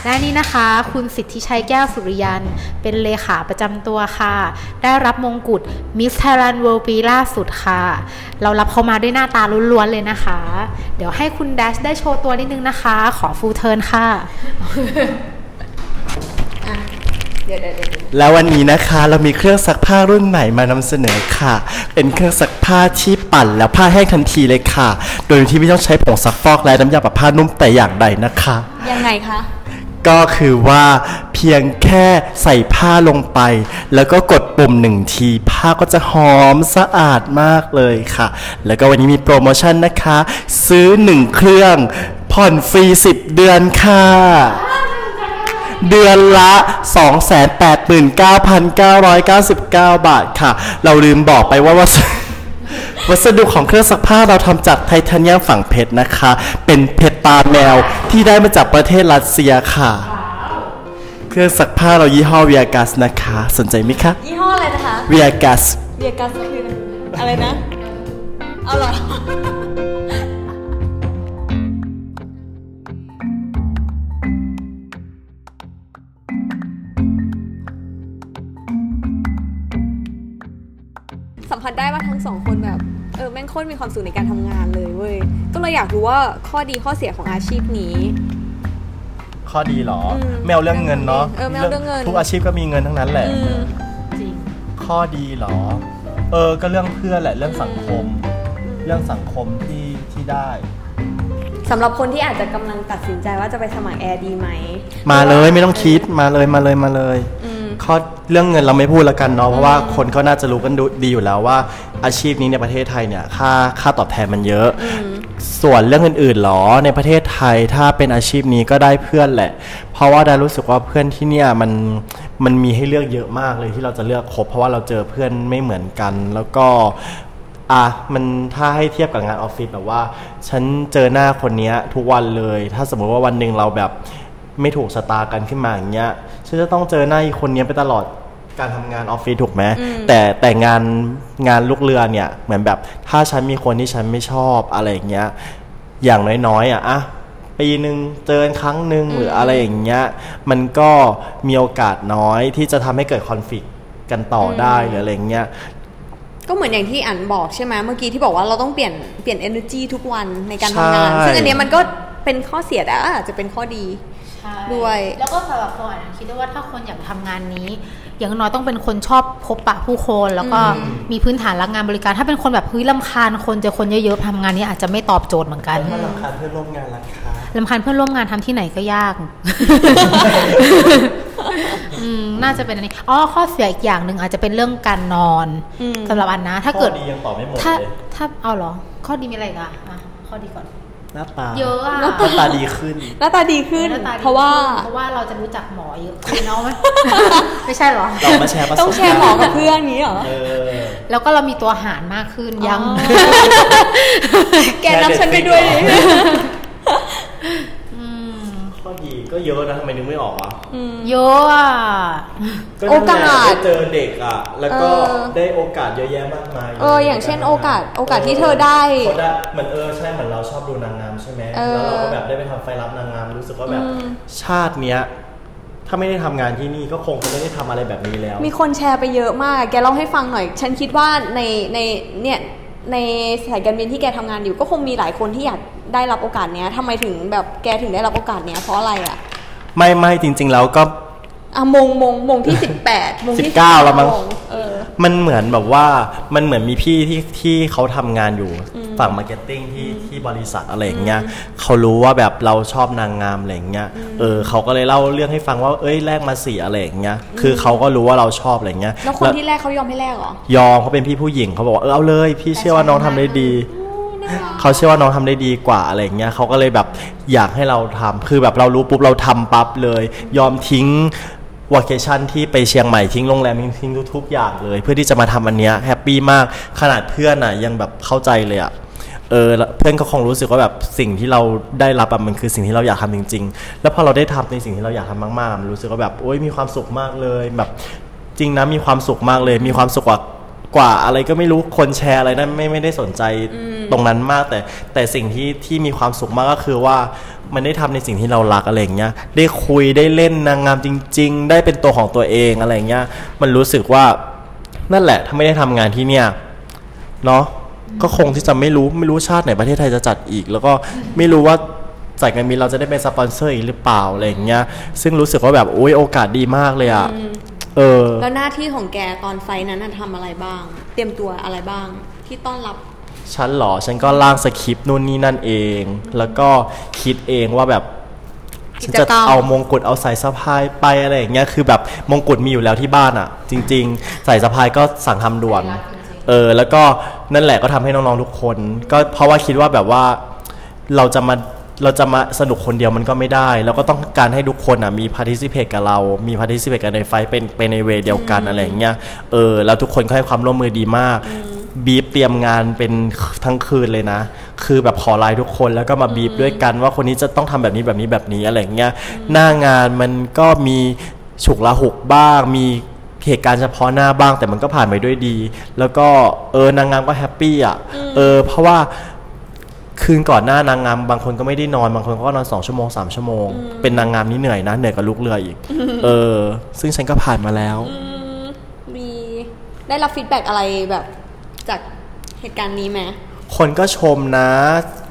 และนี่นะคะ คุณสิทธิชัยแก้วสุริยัน เป็นเลขาประจำตัวค่ะ ได้รับมงกุฎ Miss Thailand World ปีล่าสุดค่ะ เรารับเขามาด้วยหน้าตาล้วนๆเลยนะคะ เดี๋ยวให้คุณแดชได้โชว์ตัวนิดนึงนะคะ ขอฟูเทิร์นค่ะ เดี๋ยวเดี๋ยวเดี๋ยวแล้ววันนี้นะคะเรามีเครื่องซักผ้ารุ่นใหม่มานำเสนอค่ะ เป็นเครื่องซักผ้าที่ปั่นแล้วผ้าแห้งทันทีเลยค่ะ โดยที่ไม่ต้องใช้ผงซักฟอกและน้ำยาปรับผ้านุ่มแต่อย่างใดนะคะ ยังไงคะ ก็คือว่าเพียงแค่ใส่ผ้าลงไป แล้วก็กดปุ่มหนึ่งที ผ้าก็จะหอมสะอาดมากเลยค่ะ แล้วก็วันนี้มีโปรโมชั่นนะคะ ซื้อ1เครื่องผ่อนฟรี 10 เดือนค่ะ เดือนละ 289,999 บาทค่ะ เราลืมบอกไปว่าวัสวัสดุของเครื่องซักผ้าเราทำจากไทเทเนียมฝังเพชรนะคะ เป็นเพชรตาแมวที่ได้มาจากประเทศรัสเซียค่ะ เครื่องซักผ้าเรายี่ห้อเวียกัสนะคะ สนใจไหมคะยี่ห้ออะไรนะคะเวียกัสเบียร์กัสคืออะไรนะเอาเหรอ สัมผัสได้ว่าทั้งสองคนแบบเออแม่งโคตรมีความสุขในการทำงานเลยเว้ยก็เลยอยากรู้ว่าข้อดีข้อเสียของอาชีพนี้ ข้อดีเหรออืมไม่เอาเรื่องเงินเนาะเออไม่เอาเรื่องเงินทุกอาชีพก็มีเงินทั้งนั้นแหละอืมจริงข้อดีเหรอ เออก็เรื่องเพื่อนแหละเรื่องสังคม เรื่องสังคมที่ที่ได้สำหรับคนที่อาจจะกำลังตัดสินใจว่าจะไปสมัครแอร์ดีไหม มาเลยไม่ต้องคิดมาเลยมาเลยมาเลยอืม ข้อเรื่องเงินเราไม่พูดแล้วกันเนาะเพราะว่าคนก็น่าจะรู้กันดูดีอยู่แล้วว่า อาชีพนี้ในประเทศไทยเนี่ยค่าค่าตอบแทนมันเยอะ ส่วนเรื่องอื่นๆหรอในประเทศไทยถ้าเป็นอาชีพนี้ก็ได้เพื่อนแหละ เพราะว่าได้รู้สึกว่าเพื่อนที่เนี่ยมันมันมีให้เลือกเยอะมากเลยที่เราจะเลือกคบเพราะว่าเราเจอเพื่อนไม่เหมือนกันแล้วก็อะมันถ้าให้เทียบกับงานออฟฟิศแบบว่า ฉันเจอหน้าคนเนี้ยทุกวันเลย ถ้าสมมติว่าวันหนึ่งเราแบบไม่ถูกชะตากันขึ้นมาอย่างเงี้ย ฉันจะต้องเจอหน้าอีกคนเนี้ยไปตลอดการทำงานออฟฟิศถูกไหมแต่แต่งานงานลูกเรือเนี่ย เหมือนแบบถ้าฉันมีคนที่ฉันไม่ชอบอะไรอย่างเงี้ยอย่างน้อยๆอะอะปีหนึ่งเจอกันครั้งหนึ่งหรืออะไรอย่างเงี้ยมันก็มีโอกาสน้อยที่จะทำให้เกิดคอนฟ lict กันต่อได้หรืออะไรอย่างเงี้ยก็เหมือนอย่างที่อันบอกใช่ไหมเมื่อกี้ที่บอกว่าเราต้องเปลี่ยนเปลี่ยน energy ทุกวันในการทำงานใช่ซึ่งอันเนี้ยมันก็เป็นข้อเสียแต่อาจจะเป็นข้อดีใช่ ด้วย แล้วก็สำหรับคนอะคิดว่าถ้าคนอยากทำงานนี้ อย่างน้อยต้องเป็นคนชอบพบปะผู้คนแล้วก็มีพื้นฐานรักงานบริการ ถ้าเป็นคนแบบเฮ้ยลำคาญคนเจอคนเยอะๆทำงานนี้อาจจะไม่ตอบโจทย์เหมือนกันถ้าลำคาญเพื่อนร่วมงานล่ะคะลำคาญเพื่อนร่วมงานทำที่ไหนก็ยากอืมน่าจะเป็นอันนี้อ๋อข้อเสียอีกอย่างหนึ่งอาจจะเป็นเรื่องการนอนอืมสำหรับอันนะ ถ้าเกิดข้อดียังตอบไม่หมดถ้าเลยถ้าเอาเหรอ ข้อดีมีอะไรอีกอะอะข้อดีก่อน หน้าตาเยอะอะหน้าตาดีขึ้น หน้าตาดีขึ้นหน้ตดีเพราะว่าขึ้นเพราะว่าเราจะรู้จักหมอเยอะขึ้นเนาะไหมไม่ใช่เหรอเรามาแชร์ประสบต้องแชร์หมอกับเพื่อนนี้เหรอเออแล้วก็เรามีตัวหารมากขึ้นยังอ๋อแกนับฉันไปด้วยดิข้อดี ก็เยอะนะทำไมนึกไม่ออกวะเยอะอะก็นั่นแหละโอกาสได้เจอเด็กอะ แล้วก็เออได้โอกาสเยอะแยะมากมายเอออย่างเช่นโอกาสโอกาสที่เธอได้เขาได้เหมือนเออใช่เหมือนเราชอบดูนางงามใช่ไหมเออแล้วเราก็แบบได้ไปทำไฟรับนางงามรู้สึกว่าแบบอืมชาติเนี้ยถ้าไม่ได้ทำงานที่นี่ก็คงจะไม่ได้ทำอะไรแบบนี้แล้ว มีคนแชร์ไปเยอะมาก แกเล่าให้ฟังหน่อย ฉันคิดว่าในในเนี่ย ในสายการบินที่แกทำงานอยู่ก็คงมีหลายคนที่อยากได้รับโอกาสเนี้ยทำไมถึงแบบแกถึงได้รับโอกาสเนี้ยเพราะอะไรอะ ไม่ไม่จริง ๆ แล้วก็ อะมงมงมงที่สิบแปดมงที่19แล้วมั้งเออ มันเหมือนแบบว่ามันเหมือนมีพี่ที่ที่เขาทำงานอยู่ฝั่ง marketing ที่ที่บริษัทอะไรอย่างเงี้ยเขารู้ว่าแบบเราชอบนางงามอะไรอย่างเงี้ยเออเขาก็เลยเล่าเรื่องให้ฟังว่าเอ้ยแลกมาสี่อะไรอย่างเงี้ยคือเขาก็รู้ว่าเราชอบอะไรอย่างเงี้ยแล้วคนที่แรกเขายอมให้แลกเหรอยอมเขาเป็นพี่ผู้หญิงเขาบอกว่าเออเอาเลยพี่เชื่อว่าน้องทำได้ดีเขาเชื่อว่าน้องทำได้ดีกว่าอะไรอย่างเงี้ยเขาก็เลยแบบอยากให้เราทำคือแบบเรารู้ปุ๊บเราทำปั๊บเลย ยอมทิ้ง ว a เคชั่นที่ไปเชียงใหม่ทิ้งโรงแรมทิ้งทุกๆอย่างเลย เพื่อที่จะมาทำอันเนี้ย happy มากขนาดเพื่อนอะยังแบบเข้าใจเลยอะเออเพื่อนก็คงรู้สึกว่าแบบสิ่งที่เราได้รับอะมันคือสิ่งที่เราอยากทำจริง ๆ แล้วพอเราได้ทำในสิ่งที่เราอยากทำมากๆมันรู้สึกว่าแบบโอ๊ยมีความสุขมากเลยแบบจริงนะมีความสุขมากเลย มีความสุขกว่า กว่าอะไรก็ไม่รู้คนแชร์อะไรนั้นไม่ไม่ได้สนใจตรงนั้นมาก แต่แต่สิ่งที่ที่มีความสุขมากก็คือว่ามันได้ทำในสิ่งที่เรารักอะไรอย่างเงี้ยได้คุยได้เล่นนางงามจริง ๆ ได้เป็นตัวของตัวเองอะไรอย่างเงี้ยมันรู้สึกว่านั่นแหละถ้าไม่ได้ทำงานที่เนี่ยเนาะก็คงที่จะไม่รู้ไม่รู้ชาติไหนประเทศไทยจะจัดอีก แล้วก็ไม่รู้ว่าสายการบินเราจะได้เป็นสปอนเซอร์อีกหรือเปล่าอะไรอย่างเงี้ยซึ่งรู้สึกว่าแบบโอ้ยโอกาสดีมากเลยอะ เออ แล้วหน้าที่ของแกตอน flight นั้นน่ะทำอะไรบ้าง เตรียมตัวอะไรบ้าง ที่ต้อนรับฉันเหรอ ฉันก็ร่างสคริปต์นู่นนี่นั่นเอง แล้วก็คิดเองว่าแบบ ฉันจะกิจกรรมเอามงกุฎเอาสายสะพายไปอะไรอย่างเงี้ย คือแบบมงกุฎมีอยู่แล้วที่บ้านอะ่ะ จริง ๆ สายสะพายก็สั่งทำด่วน เออ แล้วก็นั่นแหละก็ทำให้น้องๆทุกคน ก็เพราะว่าคิดว่าแบบว่าเราจะมา เราจะมาสนุกคนเดียวมันก็ไม่ได้ แล้วก็ต้องการให้ทุกคนอะมี participate กับเรา มี participate กันในไฟท์เป็นเป็นในเวเดียวกันอะไรอย่างเงี้ยเออแล้วทุกคนก็ให้ความร่วมมือดีมาก บีบเตรียมงานเป็นทั้งคืนเลยนะ คือแบบขอไลน์ทุกคนแล้วก็มาบีบด้วยกันว่าคนนี้จะต้องทำแบบนี้แบบนี้แบบนี้อะไรอย่างเงี้ยหน้างานมันก็มีฉุกละหุกบ้างมีเหตุการณ์เฉพาะหน้าบ้างแต่มันก็ผ่านไปด้วยดี แล้วก็เออนางงามก็ happy อะเออเพราะว่า คืนก่อนหน้านางงามบางคนก็ไม่ได้นอนบางคนก็นอนสองชั่วโมงสามชั่วโมง เป็นนางงามนี่เหนื่อยนะเหนื่อยกว่าลูกเรืออีก เออ ซึ่งฉันก็ผ่านมาแล้วอืมมีได้รับฟีดแบ็กอะไรแบบ จากเหตุการณ์นี้ไหมคนก็ชมนะ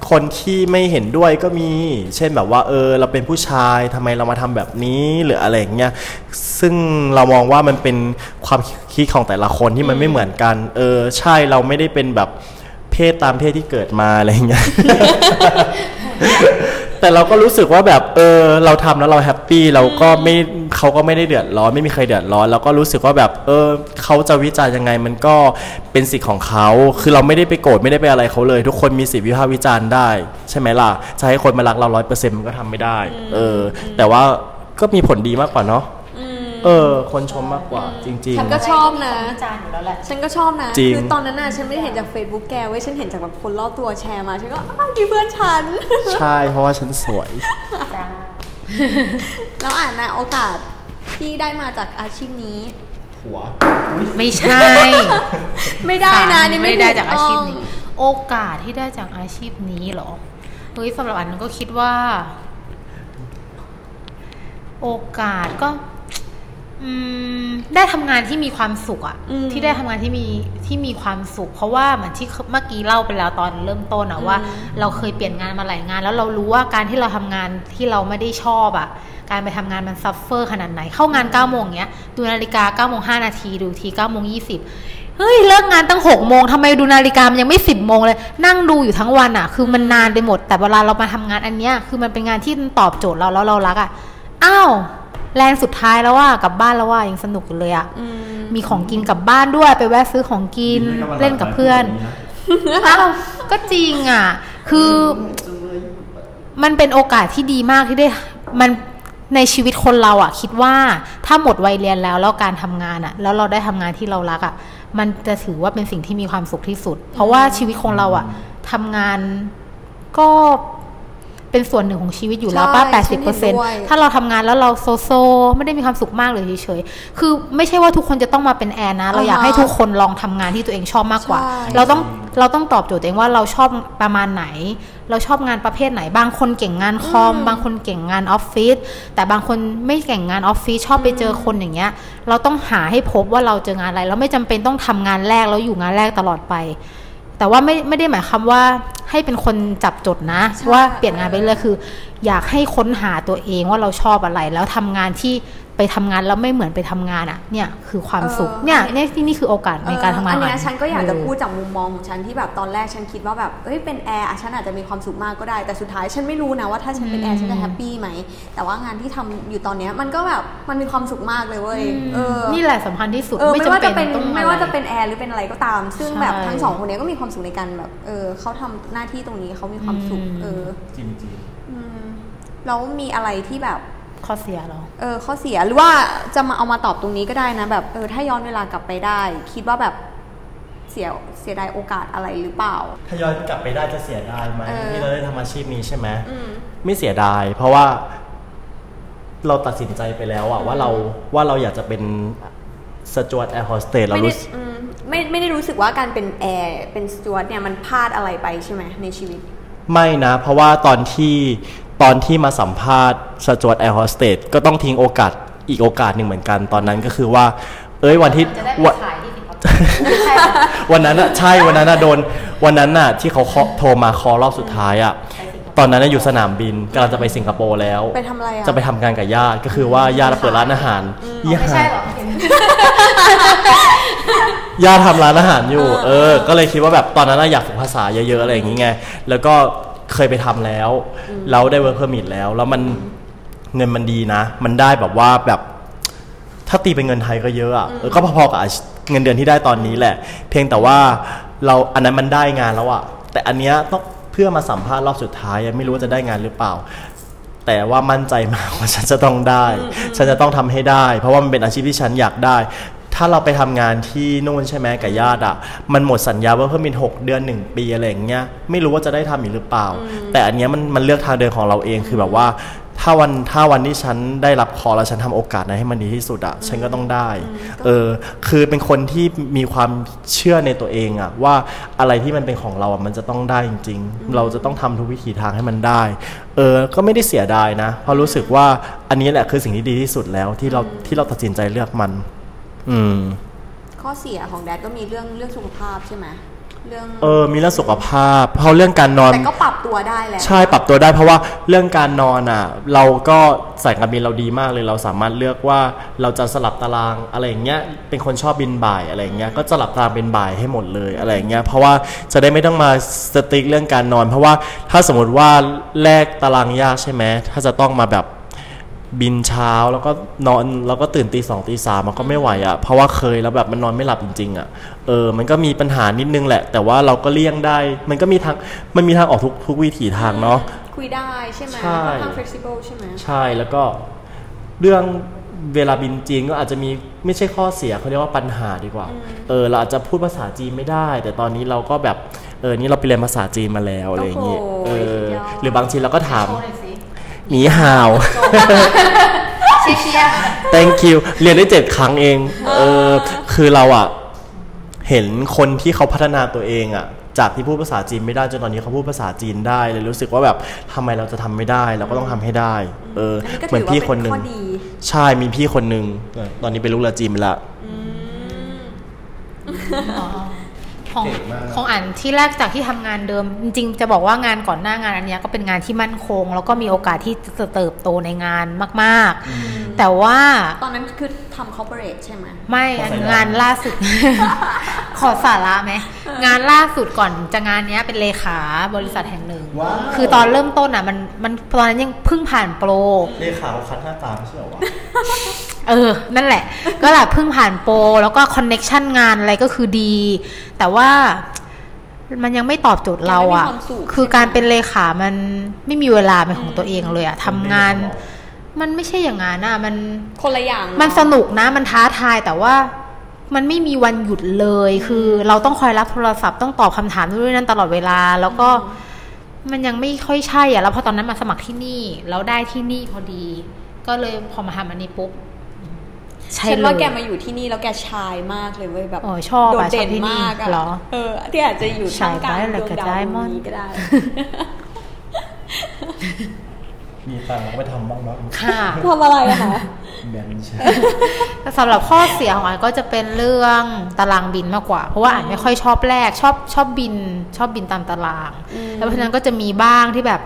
คนที่ไม่เห็นด้วยก็มี เช่นแบบว่า เออ เราเป็นผู้ชายทำไมเรามาทำแบบนี้หรืออะไรอย่างเงี้ย ซึ่งเรามองว่ามันเป็นความคิดของแต่ละคนที่มันไม่เหมือนกัน เออ ใช่เราไม่ได้เป็นแบบ เพศตามเพศที่เกิดมาอะไรอย่างเงี้ย แต่เราก็รู้สึกว่าแบบเออเราทำแล้วเราแฮปปี้เราก็ไม่เขาก็ไม่ได้เดือดร้อนไม่มีใครเดือดร้อนเราก็รู้สึกว่าแบบเออเขาจะวิจารณ์ยังไงมันก็เป็นสิทธิ์ของเขาคือเราไม่ได้ไปโกรธไม่ได้ไปอะไรเขาเลย ทุกคนมีสิทธิวิพากษ์วิจารณ์ได้ ใช่ไหมล่ะจะให้คนมารักเราร้อยเปอร์เซ็นต์มันก็ทำไม่ได้ เออ แต่ว่าก็มีผลดีมากกว่าเนาะ เออ คนชมมากกว่าจริง ฉันก็ชอบนะวิจารณ์อยู่แล้วแหละ ฉันก็ชอบนะ จริง คือตอนนั้นน่ะฉันไม่ได้เห็นจาก Facebook แกเว้ย ฉันเห็นจากแบบคนรอบตัวแชร์มา ฉันก็อ้าวนี่เพื่อนฉันๆใช่เพราะว่าฉันสวย จ้า แล้วอ่านนะโอกาสที่ได้มาจากอาชีพนี้ หัว ไม่ใช่ ไม่ได้นะนี่ไม่ไม่ได้ถูจากอาชีพนี้ ต้ง โอกาสที่ได้จากอาชีพนี้เหรอเฮ้ยสำหรับอันนั้นก็คิดว่า โอกาสก็อืม ได้ทำงานที่มีความสุขอะอืมที่ได้ทำงานที่มีที่มีความสุข เพราะว่าเหมือนที่เมื่อกี้เล่าไปแล้วตอนเริ่มต้นอะว่า เราเคยเปลี่ยนงานมาหลายงาน แล้วเรารู้ว่าการที่เราทำงานที่เราไม่ได้ชอบอะการไปทำงานมัน suffer ขนาดไหน เข้างาน9ก้าโมงเงี้ย ดูนาฬิกา9ก้าโมงห้านาทีดูที9ก้าโมงยี่สิบเฮ้ยเลิกงานตั้งหกโมงทำไมดูนาฬิกามันยังไม่สิบโมงเลย นั่งดูอยู่ทั้งวันอะคือมันนานไปหมด แต่เวลาเรามาทำงานอันเนี้ยคือมันเป็นงานที่ตอบโจทย์เราแล้วเรารักอะอ้าว land สุดท้ายแล้วว่ะกลับบ้านแล้วว่ะยังสนุกอยู่เลยอะอืมมีของกินกลับบ้านด้วยไปแวะซื้อของกินเล่นกับเพื่อนอ้าวก็จริงอะ คือมันเป็นโอกาสที่ดีมากที่ได้มันในชีวิตคนเราอะคิดว่าถ้าหมดวัยเรียนแล้วแล้วการทำงานอะแล้วเราได้ทำงานที่เรารักอะมันจะถือว่าเป็นสิ่งที่มีความสุขที่สุด เพราะว่าชีวิตของเราอะทำงานก็ เป็นส่วนหนึ่งของชีวิตอยู่แล้วป้าใช่แปดสิบเปอร์เซ็นต์ฉันเห็นด้วยถ้าเราทำงานแล้วเราโซโซ ไม่ได้มีความสุขมากเลยเฉยๆคือไม่ใช่ว่าทุกคนจะต้องมาเป็นแอร์นะ เราอยากอ่าฮะให้ทุกคนลองทำงานที่ตัวเองชอบมากกว่าใช่เราต้องเราต้องตอบโจทย์ตัวเองว่าเราชอบประมาณไหน เราชอบงานประเภทไหน บางคนเก่งงานคอม บางคนเก่งงานออฟฟิศแต่บางคนไม่เก่งงานออฟฟิศชอบไปเจอคนอย่างเงี้ย เราต้องหาให้พบว่าเราเจองานอะไรแล้วไม่จำเป็นต้องทำงานแรกแล้วอยู่งานแรกตลอดไป แต่ว่าไม่ไม่ได้หมายความว่าให้เป็นคนจับจดนะใช่ว่าเปลี่ยนงานไปเรื่อยคือ อยากให้ค้นหาตัวเองว่าเราชอบอะไร แล้วทำงานที่ ไปทำงานแล้วไม่เหมือนไปทำงานอะเนี่ยคือความสุขเออเนี่ยเนี่ยที่นี่คือโอกาสในการทำงานอันเนี้ยขงฉันก็อยากจะเพูดจามุมมองของฉันที่แบบตอนแรกฉันคิดว่าแบบเอ้ยเป็นแอร์อะฉันอาจจะมีความสุขมากก็ได้แต่สุดท้ายฉันไม่รู้นะว่าถ้าฉันเป็นแอร์ฉันจะ happy ไหมแต่ว่างานที่ทำอยู่ตอนเนี้ยมันก็แบบมันมีความสุขมากเลยเว้ยเออนี่แหละสำคัญที่สุดเออไม่ว่าจะเป็นต้องไม่ว่าจะเป็นแอร์หรือเป็นอะไรก็ตาม ซึ่งใช่แบบทั้งสองคนเนี้ยก็มีความสุขในการแบบเออเขาทำหน้าที่ตรงนี้เขามีความสุขอืมเออจริงจริงอืมแล้วมีอะไรที่แบบ ข้อเสียเหรอ เออข้อเสียหรือว่าจะมาเอามาตอบตรงนี้ก็ได้นะแบบเออถ้าย้อนเวลากลับไปได้ คิดว่าแบบเสียเสียดายโอกาสอะไรหรือเปล่า ถ้าย้อนกลับไปได้จะเสียดายไหมเออที่เราได้ทำอาชีพนี้ใช่ไหมอืมไม่เสียดาย เพราะว่า เราตัดสินใจไปแล้วอะว่าเราว่าเราอยากจะเป็นสจวตแอร์โฮสเตสเราไม่ได้รู้สึกอืมไม่ไม่ได้รู้สึกว่าการเป็นแอร์เป็นสจวตเนี่ยมันพลาดอะไรไปใช่ไหมในชีวิต ไม่นะ เพราะว่าตอนที่ ตอนที่มาสัมภาษณ์สจวตแอร์โฮสเตสก็ต้องทิ้งโอกาสอีกโอกาสหนึ่งเหมือนกันตอนนั้นก็คือว่า เอ้ยวันที่จะได้ไปวันขายที่สิงคโปร์ใช่วันนั้นอะใช่วันนั้นอะโดน วันนั้นอะที่เขาเคาะโทรมาคอรอบสุดท้ายอะตอนนั้นอะอยู่สนามบินกำลังจะไปสิงคโปร์แล้ว ไปทำอะไรอะจะไปทำงานกับญาติก็คือว่าญาติเปิดร้านอาหารญาไม่ใช่ติหรอญาติทำร้านอาหารอยู่ เออ ก็เลยคิดว่าแบบตอนนั้นอะอยากฝึกภาษาเยอะๆอะไรอย่างงี้ไง แล้วก็ เคยไปทำแล้วแล้วได้ work permit แล้ว แล้วมันเงินมันดีนะ มันได้แบบว่าแบบถ้าตีเป็นเงินไทยก็เยอะอะเออก็พอๆกับอาชีพเงินเดือนที่ได้ตอนนี้แหละ เพียงแต่ว่าเราอันนั้นมันได้งานแล้วอะแต่อันเนี้ยต้องเพื่อมาสัมภาษณ์รอบสุดท้ายยังไม่รู้ว่าจะได้งานหรือเปล่า แต่ว่ามั่นใจมากว่าฉันจะต้องได้ ฉันจะต้องทำให้ได้ เพราะว่ามันเป็นอาชีพที่ฉันอยากได้ ถ้าเราไปทำงานที่นู่นใช่ไหมกับญาติอะ มันหมดสัญญาว่าเพิ่มเป็นหกเดือนหนึ่งปีอะไรอย่างเงี้ย ไม่รู้ว่าจะได้ทำอีกหรือเปล่า แต่อันเนี้ยมันมันเลือกทางเดินของเราเองคือแบบว่า ถ้าวันถ้าวันที่ฉันได้รับคอแล้วฉันทำโอกาสนั้นให้มันดีที่สุดอะฉันก็ต้องได้ เออ คือเป็นคนที่มีความเชื่อในตัวเองอะว่าอะไรที่มันเป็นของเราอะมันจะต้องได้จริง ๆ เราจะต้องทำทุกวิถีทางให้มันได้ เออ ก็ไม่ได้เสียดายนะ เพราะรู้สึกว่าอันนี้แหละคือสิ่งที่ดีที่สุดแล้วที่เราที่เราตัดสินใจเลือกมัน อืม ข้อเสียของแดดก็มีเรื่องเรื่องสุขภาพใช่ไหมเรื่องเออ มีเรื่องสุขภาพ เพราะเรื่องการนอน แต่ก็ปรับตัวได้แล้วใช่ปรับตัวได้เพราะว่าเรื่องการนอนอะ เราก็สายการบินเราดีมากเลย เราสามารถเลือกว่าเราจะสลับตารางอะไรอย่างเงี้ย เป็นคนชอบบินบ่ายอะไรอย่างเงี้ย ก็สลับตารางเป็นบ่ายให้หมดเลยอะไรอย่างเงี้ย เพราะว่าจะได้ไม่ต้องมาสติ๊กเรื่องการนอน เพราะว่าถ้าสมมติว่าแลกตารางยากใช่ไหมถ้าจะต้องมาแบบ บินเช้าแล้วก็นอนแล้วก็ตื่นตีสองตีสามมันก็ไม่ไหวอะ่ะเพราะว่าเคยแล้วแบบมันนอนไม่หลับจริงๆอะ่ะเออมันก็มีปัญหานิดนึงแหละ แต่ว่าเราก็เลี่ยงได้ มันก็มีทางมันมีทางออกทุกทุกวิถีทางเนาะคุยได้ใช่ไหมใช่ค่อนข้าง flexible ใช่ไหมใช่แล้วก็เรื่องเวลาบินจีนก็อาจจะมีไม่ใช่ข้อเสียเขาเรียกว่าปัญหาดีกว่า เออเราอาจจะพูดภาษาจีนไม่ได้ แต่ตอนนี้เราก็แบบเออนี่เราไปเรียนภาษาจีนมาแล้วอะไรอย่างเงี้ยโอ้เอโหอสุดยอดหรือบางทีเราก็ถามโชว์ หน่อยสิหนีฮาว เชียร์เชียร์ thank you เรียนได้เจ็ดครั้งเอง เออ คือเราอะเห็นคนที่เขาพัฒนาตัวเองอะจากที่พูดภาษาจีนไม่ได้จนตอนนี้เขาพูดภาษาจีนได้เลยรู้สึกว่าแบบทำไมเราจะทำไม่ได้ เราก็ต้องทำให้ได้ เออ อันนี้ก็เหมืถือนอว่าพี่เป็คนนหนึ่งข้อดี ใช่มีพี่คนหนึ่งเออตอนนี้เป็นลูกเรือจีนไปละขอ งเก่งมากของอันที่แรกจากที่ทำงานเดิม จริงๆจะบอกว่างานก่อนหน้างานอันเนี้ยก็เป็นงานที่มั่นคง แล้วก็มีโอกาสที่จะเติบโตในงานมากๆ แต่ว่าตอนนั้นคือทำ corporate ใช่ไหมไม่อันงานล่าสุด ขอสาระไหมงานล่าสุดก่อนจะงานเนี้ยเป็นเลขาบริษัทแห่งหนึ่งว้าวคือตอนเริ่มต้นอะมันมันตอนนั้นยังเพิ่งผ่านโปรเลขาเขาคัดหน้าตาไม่ใช่เหรอวะเออ นั่นแหละ ก็แบบเพิ่งผ่านโปร แล้วก็คอนเน็กชันงานอะไรก็คือดีแต่ว่ามันยังไม่ตอบโจทย์เราอะยังไม่มีความสุขคือการเป็นเลขามันไม่มีเวลาเป็นของตัวเองเลยอะทำงาน มันไม่ใช่อย่างนั้นอะมันคนละอย่าง มันสนุกนะ มันท้าทายแต่ว่ามันไม่มีวันหยุดเลย คือเราต้องคอยรับโทรศัพท์ต้องตอบคำถามนู่นนนั่นตลอดเวลา แล้วก็มันยังไม่ค่อยใช่อะแล้วพอตอนนั้นมาสมัครที่นี่แล้วได้ที่นี่พอดี ก็เลยพอมาทำอันนี้ปุ๊บ ใช่ฉันเลยว่าแกมาอยู่ที่นี่แล้วแกชายมากเลยเว้ยแบบอ๋อชอบโดอะดเด่ชอนบที่นี่มากอะเหรอเออ ที่อาจจะอยู่ท่ามกลางชายดได้วงเลยดาวก็ได้ดวงมอนนี้ก็ได้มีตังค์ก็ไปทำบ้างเนาะค่ะทำอะไรอะคะแบนใช่แต่สำหรับข้อเสียของอันก็จะเป็นเรื่องตารางบินมากกว่า เพราะว่าอันไม่ค่อยชอบแรกชอบชอบบิน ชอบบินตามตาราง แล้วเพราะฉะนั้นก็จะมีบ้างที่แบบ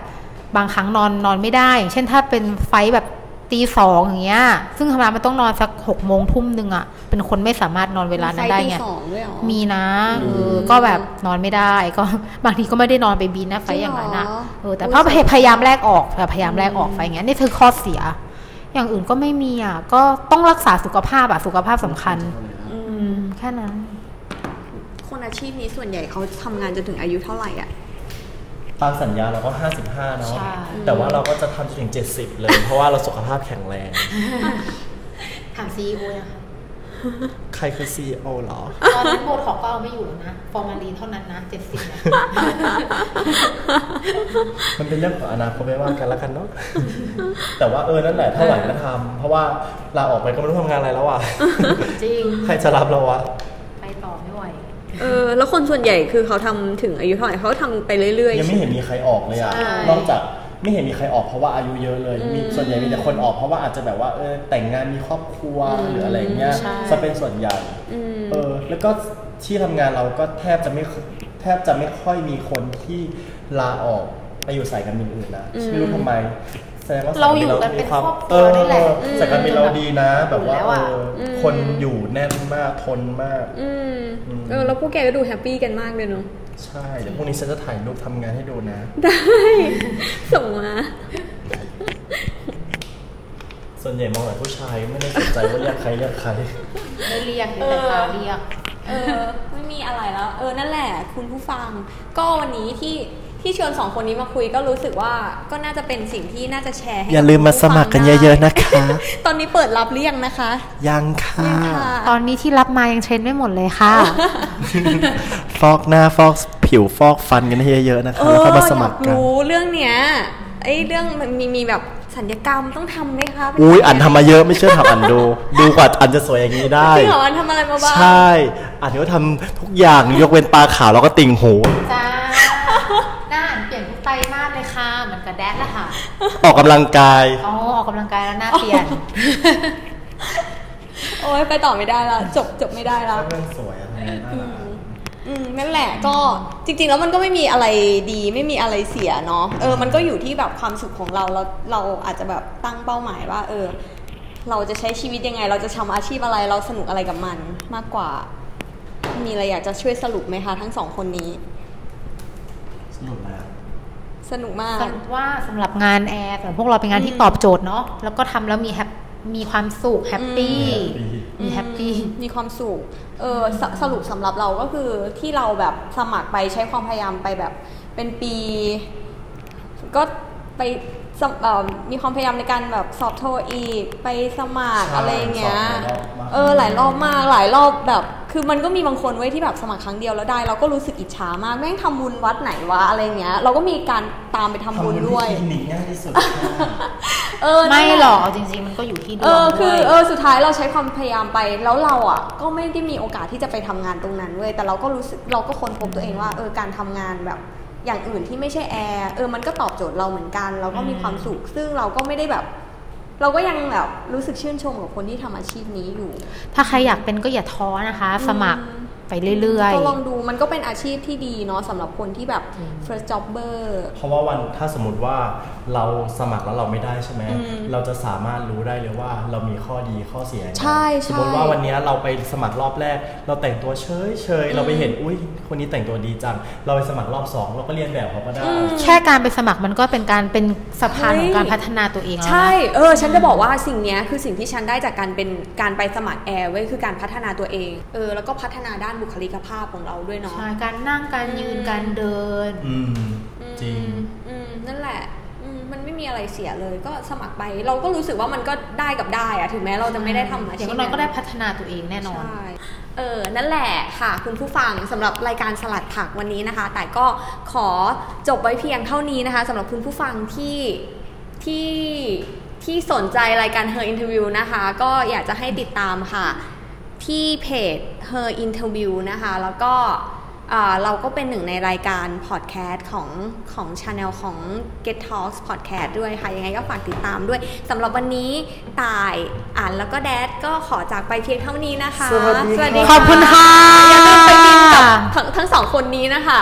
บางครั้งนอนนอนไม่ได้อย่างเช่นถ้าเป็นไฟล์แบบ ตีสองอย่างเงี้ย ซึ่งธรรมดามันต้องนอนสักหกโมงทุ่มหนึ่งอะเป็นคนไม่สามารถนอนเวลานั้นได้ฟตีไงสองด้วยเหรอมีนะเออก็แบบนอนไม่ได้ก็บางทีก็ไม่ได้นอนไปบินนะไฟล์อย่างนั้นนะจริงเหรอเออแต่อุ๊ยก็พยายามแลกออกพยายามแลกออกไฟล์อย่างเงี้ยนี่คือข้อเสีย อย่างอื่นก็ไม่มีอะก็ต้องรักษาสุขภาพอะสุขภาพสำคัญ อืมแค่นั้น คนอาชีพนี้ส่วนใหญ่เขาทำงานจนถึงอายุเท่าไหร่อะ ตามสัญญาเราก็ 55 เนาะ ใช่ แต่ว่าเราก็จะทำจนถึง 70 เลย เพราะว่าเราสุขภาพแข็งแรง ถามซีอีโอยังคะใครคือ CEO เหรอ ตอนนั้นโบท็อกก็เอาไม่อยู่แล้วนะ ฟอร์มาลีนเท่านั้นนะเจ็ดสิบมันเป็นเรื่องของอนาคตไม่ว่ากันแล้วกันเนาะ แต่ว่าเออ นั่นแหละถ้าไหวก็ทำเพราะว่าลาออกไปก็ไม่รู้ทำงานอะไรแล้วอะ จริง ใครจะรับเราวะ ไปต่อไม่ไหว เออแล้วคนส่วนใหญ่คือเขาทำถึงอายุเท่าไหร่เขาทำไปเรื่อยๆยังไม่เห็นมีใครออกเลยอะใช่นอกจากไม่เห็นมีใครออกเพราะว่าอายุเยอะเลย มีส่วนใหญ่มีแต่คนออกเพราะว่าอาจจะแบบว่าเออแต่งงานมีครอบครัวหรืออะไรเงี้ยใช่จะเป็นส่วนใหญ่อืมเออแล้วก็ที่ทำงานเราก็แทบจะไม่แทบจะไม่ค่อยมีคนที่ลาออกไปอยู่สายการบินอื่นนะไม่รู้ทำไมแส ดงว่าเราอยู่กันเป็นครอบครัวนี่แหละเออสายการบินเราดีนะ แบบว่าอยู่แล้วเออะออคนอยู่แน่นมากทนมากอืมอืมเออแล้วพวกแกก็ดู happy กันมากเลยเนาะใช่เดี๋ยวพรุ่งนี้ฉันจะถ่ายรูปทำงานให้ดูนะ ได้ส่งมาส่วนใหญ่มองแต่ผู้ชายไม่ได้สนใจว่าเรียกใครเรียกใครไม่เรียกแต่ตาเรียกเออไม่มีอะไรแล้ว เออนั่นแหละ คุณผู้ฟัง ก็วันนี้ที่ ที่ชวนสองคนนี้มาคุยก็รู้สึกว่าก็น่าจะเป็นสิ่งที่น่าจะแชร์ให้อย่าลืมมาสมัครกันเยอะๆนะคะ ตอนนี้เปิดรับหรือยังนะคะ ยังค่ะยังค่ะตอนนี้ที่รับมายังเทรนไม่หมดเลยค่ะ ฟอกหน้าฟอกผิวฟอกฟันกันให้เยอะๆนะคะเอแล้วอก็มาสมัครอยกันรู้เรื่องเนี้ยไอ้เรื่องมันมีมีแบบสัญญกรรมต้องทำไหมคะเป็อุ้ยสัญญอันทำมาเยอะไม่เชื่อถามอันดู ดูกว่าอันจะสวยอย่างนี้ได้จริงเหรออันทำอะไรมาบ้างใช่อันนี้ก็ทำทุกอย่างยกเว้นตาขาวแล้วก็ติ่งหูจ้า แดดละค่ะ ออกกำลังกาย อ๋อ ออกกำลังกายแล้วหน้าเปลี่ยน โอ้ยไปต่อไม่ได้ละจบจบไม่ได้ละเรื่องสวยอะไรน่ารักอืมนั่นแหละก็จริง ๆ แล้วมันก็ไม่มีอะไรดีไม่มีอะไรเสียเนาะเออมันก็อยู่ที่แบบความสุขของเราเราเราอาจจะแบบตั้งเป้าหมายว่า เออ เราจะใช้ชีวิตยังไง เราจะทำอาชีพอะไรเราสนุกอะไรกับมันมากกว่า มีอะไรอยากจะช่วยสรุปไหมคะทั้งสองคนนี้สนุกแล้ว สนุกมากสรุปว่าสำหรับงานแอร์สำหรับพวกเราเป็นงานที่ตอบโจทย์เนาะแล้วก็ทำแล้วมีแฮปมีความสุขแฮปปี้มีแฮปปี้มีความสุขเออสสรุปสำหรับเราก็คือที่เราแบบสมัครไปใช้ความพยายามไปแบบเป็นปี ก็ไปส มเอ่อมีความพยายามในการแบบสอบโทอีกไปสมัครใช่อะไรอย่างเงี้ยสอบหลายรอบมากเออหลายรอบมากหลายรอบแบบ คือมันก็มีบางคนไว้ยที่แบบสมัครครั้งเดียวแล้วได้ เราก็รู้สึกอิจฉามากแม่งทำบุญวัดไหนวะอะไรเงี้ย เราก็มีการตามไปทำบุญด้วยทำบุญที่คลินิกง่ายที่สุดค่ะเออนั่นไม่แะหรอกเอาจริงๆมันก็อยู่ที่ดวงเออคือด้วยเออสุดท้ายเราใช้ความพยายามไปแล้วเราอะ ก็ไม่ได้มีโอกาสที่จะไปทำงานตรงนั้นเว้ยแต่เราก็รู้สึกเราก็ค้นพบตัวเองว่าเออการทำงานแบบ อย่างอื่นที่ไม่ใช่แอร์เออมันก็ตอบโจทย์เราเหมือนกัน เราก็มีความสุขซึ่งเราก็ไม่ได้แบบ เราก็ยังแบบรู้สึกชื่นชมกับคนที่ทำอาชีพนี้อยู่ ถ้าใครอยากเป็นก็อย่าท้อนะคะ สมัคร ไปเรื่อยก็ลองดูมันก็เป็นอาชีพที่ดีเนาะสำหรับคนที่แบบ first jobber เพราะว่าวันถ้าสมมติว่าเราสมัครแล้วเราไม่ได้ใช่ไหมอืมเราจะสามารถรู้ได้เลยว่าเรามีข้อดีข้อเสียยังไงใช่ใช่สมมติว่าวันเนี้ยเราไปสมัครรอบแรก เราแต่งตัวเฉยเฉยๆเราไปเห็นอุ้ยคนนี้แต่งตัวดีจังเราไปสมัครรอบสองเราก็เรียนแบบเขาก็ได้ๆแค่การไปสมัครมันก็เป็นการเป็นสะพานของการพัฒนาตัวเองแล้วนะใช่เออฉันจะบอกว่าสิ่งเนี้ยคือสิ่งที่ฉันได้จากการเป็นการไปสมัครแอร์เว้ยคือการพัฒนาตัวเองเออแล้วก็พัฒนาด้านบุคลิกภาพของเราด้วยเนาะใช่การนั่งการยืนการเดิน อืมจริงอืมอืมนั่นแหละอืมมันไม่มีอะไรเสียเลยก็สมัครไป เราก็รู้สึกว่ามันก็ได้กับได้อะถึงแม้เราจะไม่ได้ทำอาอชีย่างพน้อยก็ได้พัฒนาตัวเองแน่นอนใช่เออ นั่นแหละค่ะคุณผู้ฟังสำหรับรายการสลัดผักวันนี้นะคะ แต่ก็ขอจบไว้เพียงเท่านี้นะคะสำหรับคุณผู้ฟังที่ที่ที่สนใจรายการ Her Interview นะคะ ก็อยากจะให้ติดตามค่ะ ที่เพจ Her Interview นะคะ แล้วก็อ่าเราก็เป็นหนึ่งในรายการพอดแคสต์ของของช anel ของ Get Talks Podcast ด้วยค่ะ ยังไงก็ฝากติดตามด้วยสำหรับวันนี้ตายอ่านแล้วก็แดดก็ขอจากไปเพียงเท่านี้นะคะ สวัสดีค่ะดีขอบคุณค่ะอย่าลืมไปบินกับทั้งทั้งสองคนนี้นะคะ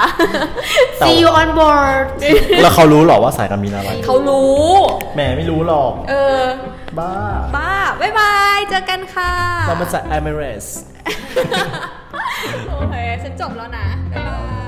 แต่ see you on board แล้วเขารู้หรอว่าสายการบินอะไร เขารู้แหมไม่รู้หรอก เออ บ้า บ้า บ๊ายบาย เจอกันค่ะเรามาจาก Emirates โอเค ฉันจบแล้วนะ บ๊ายบาย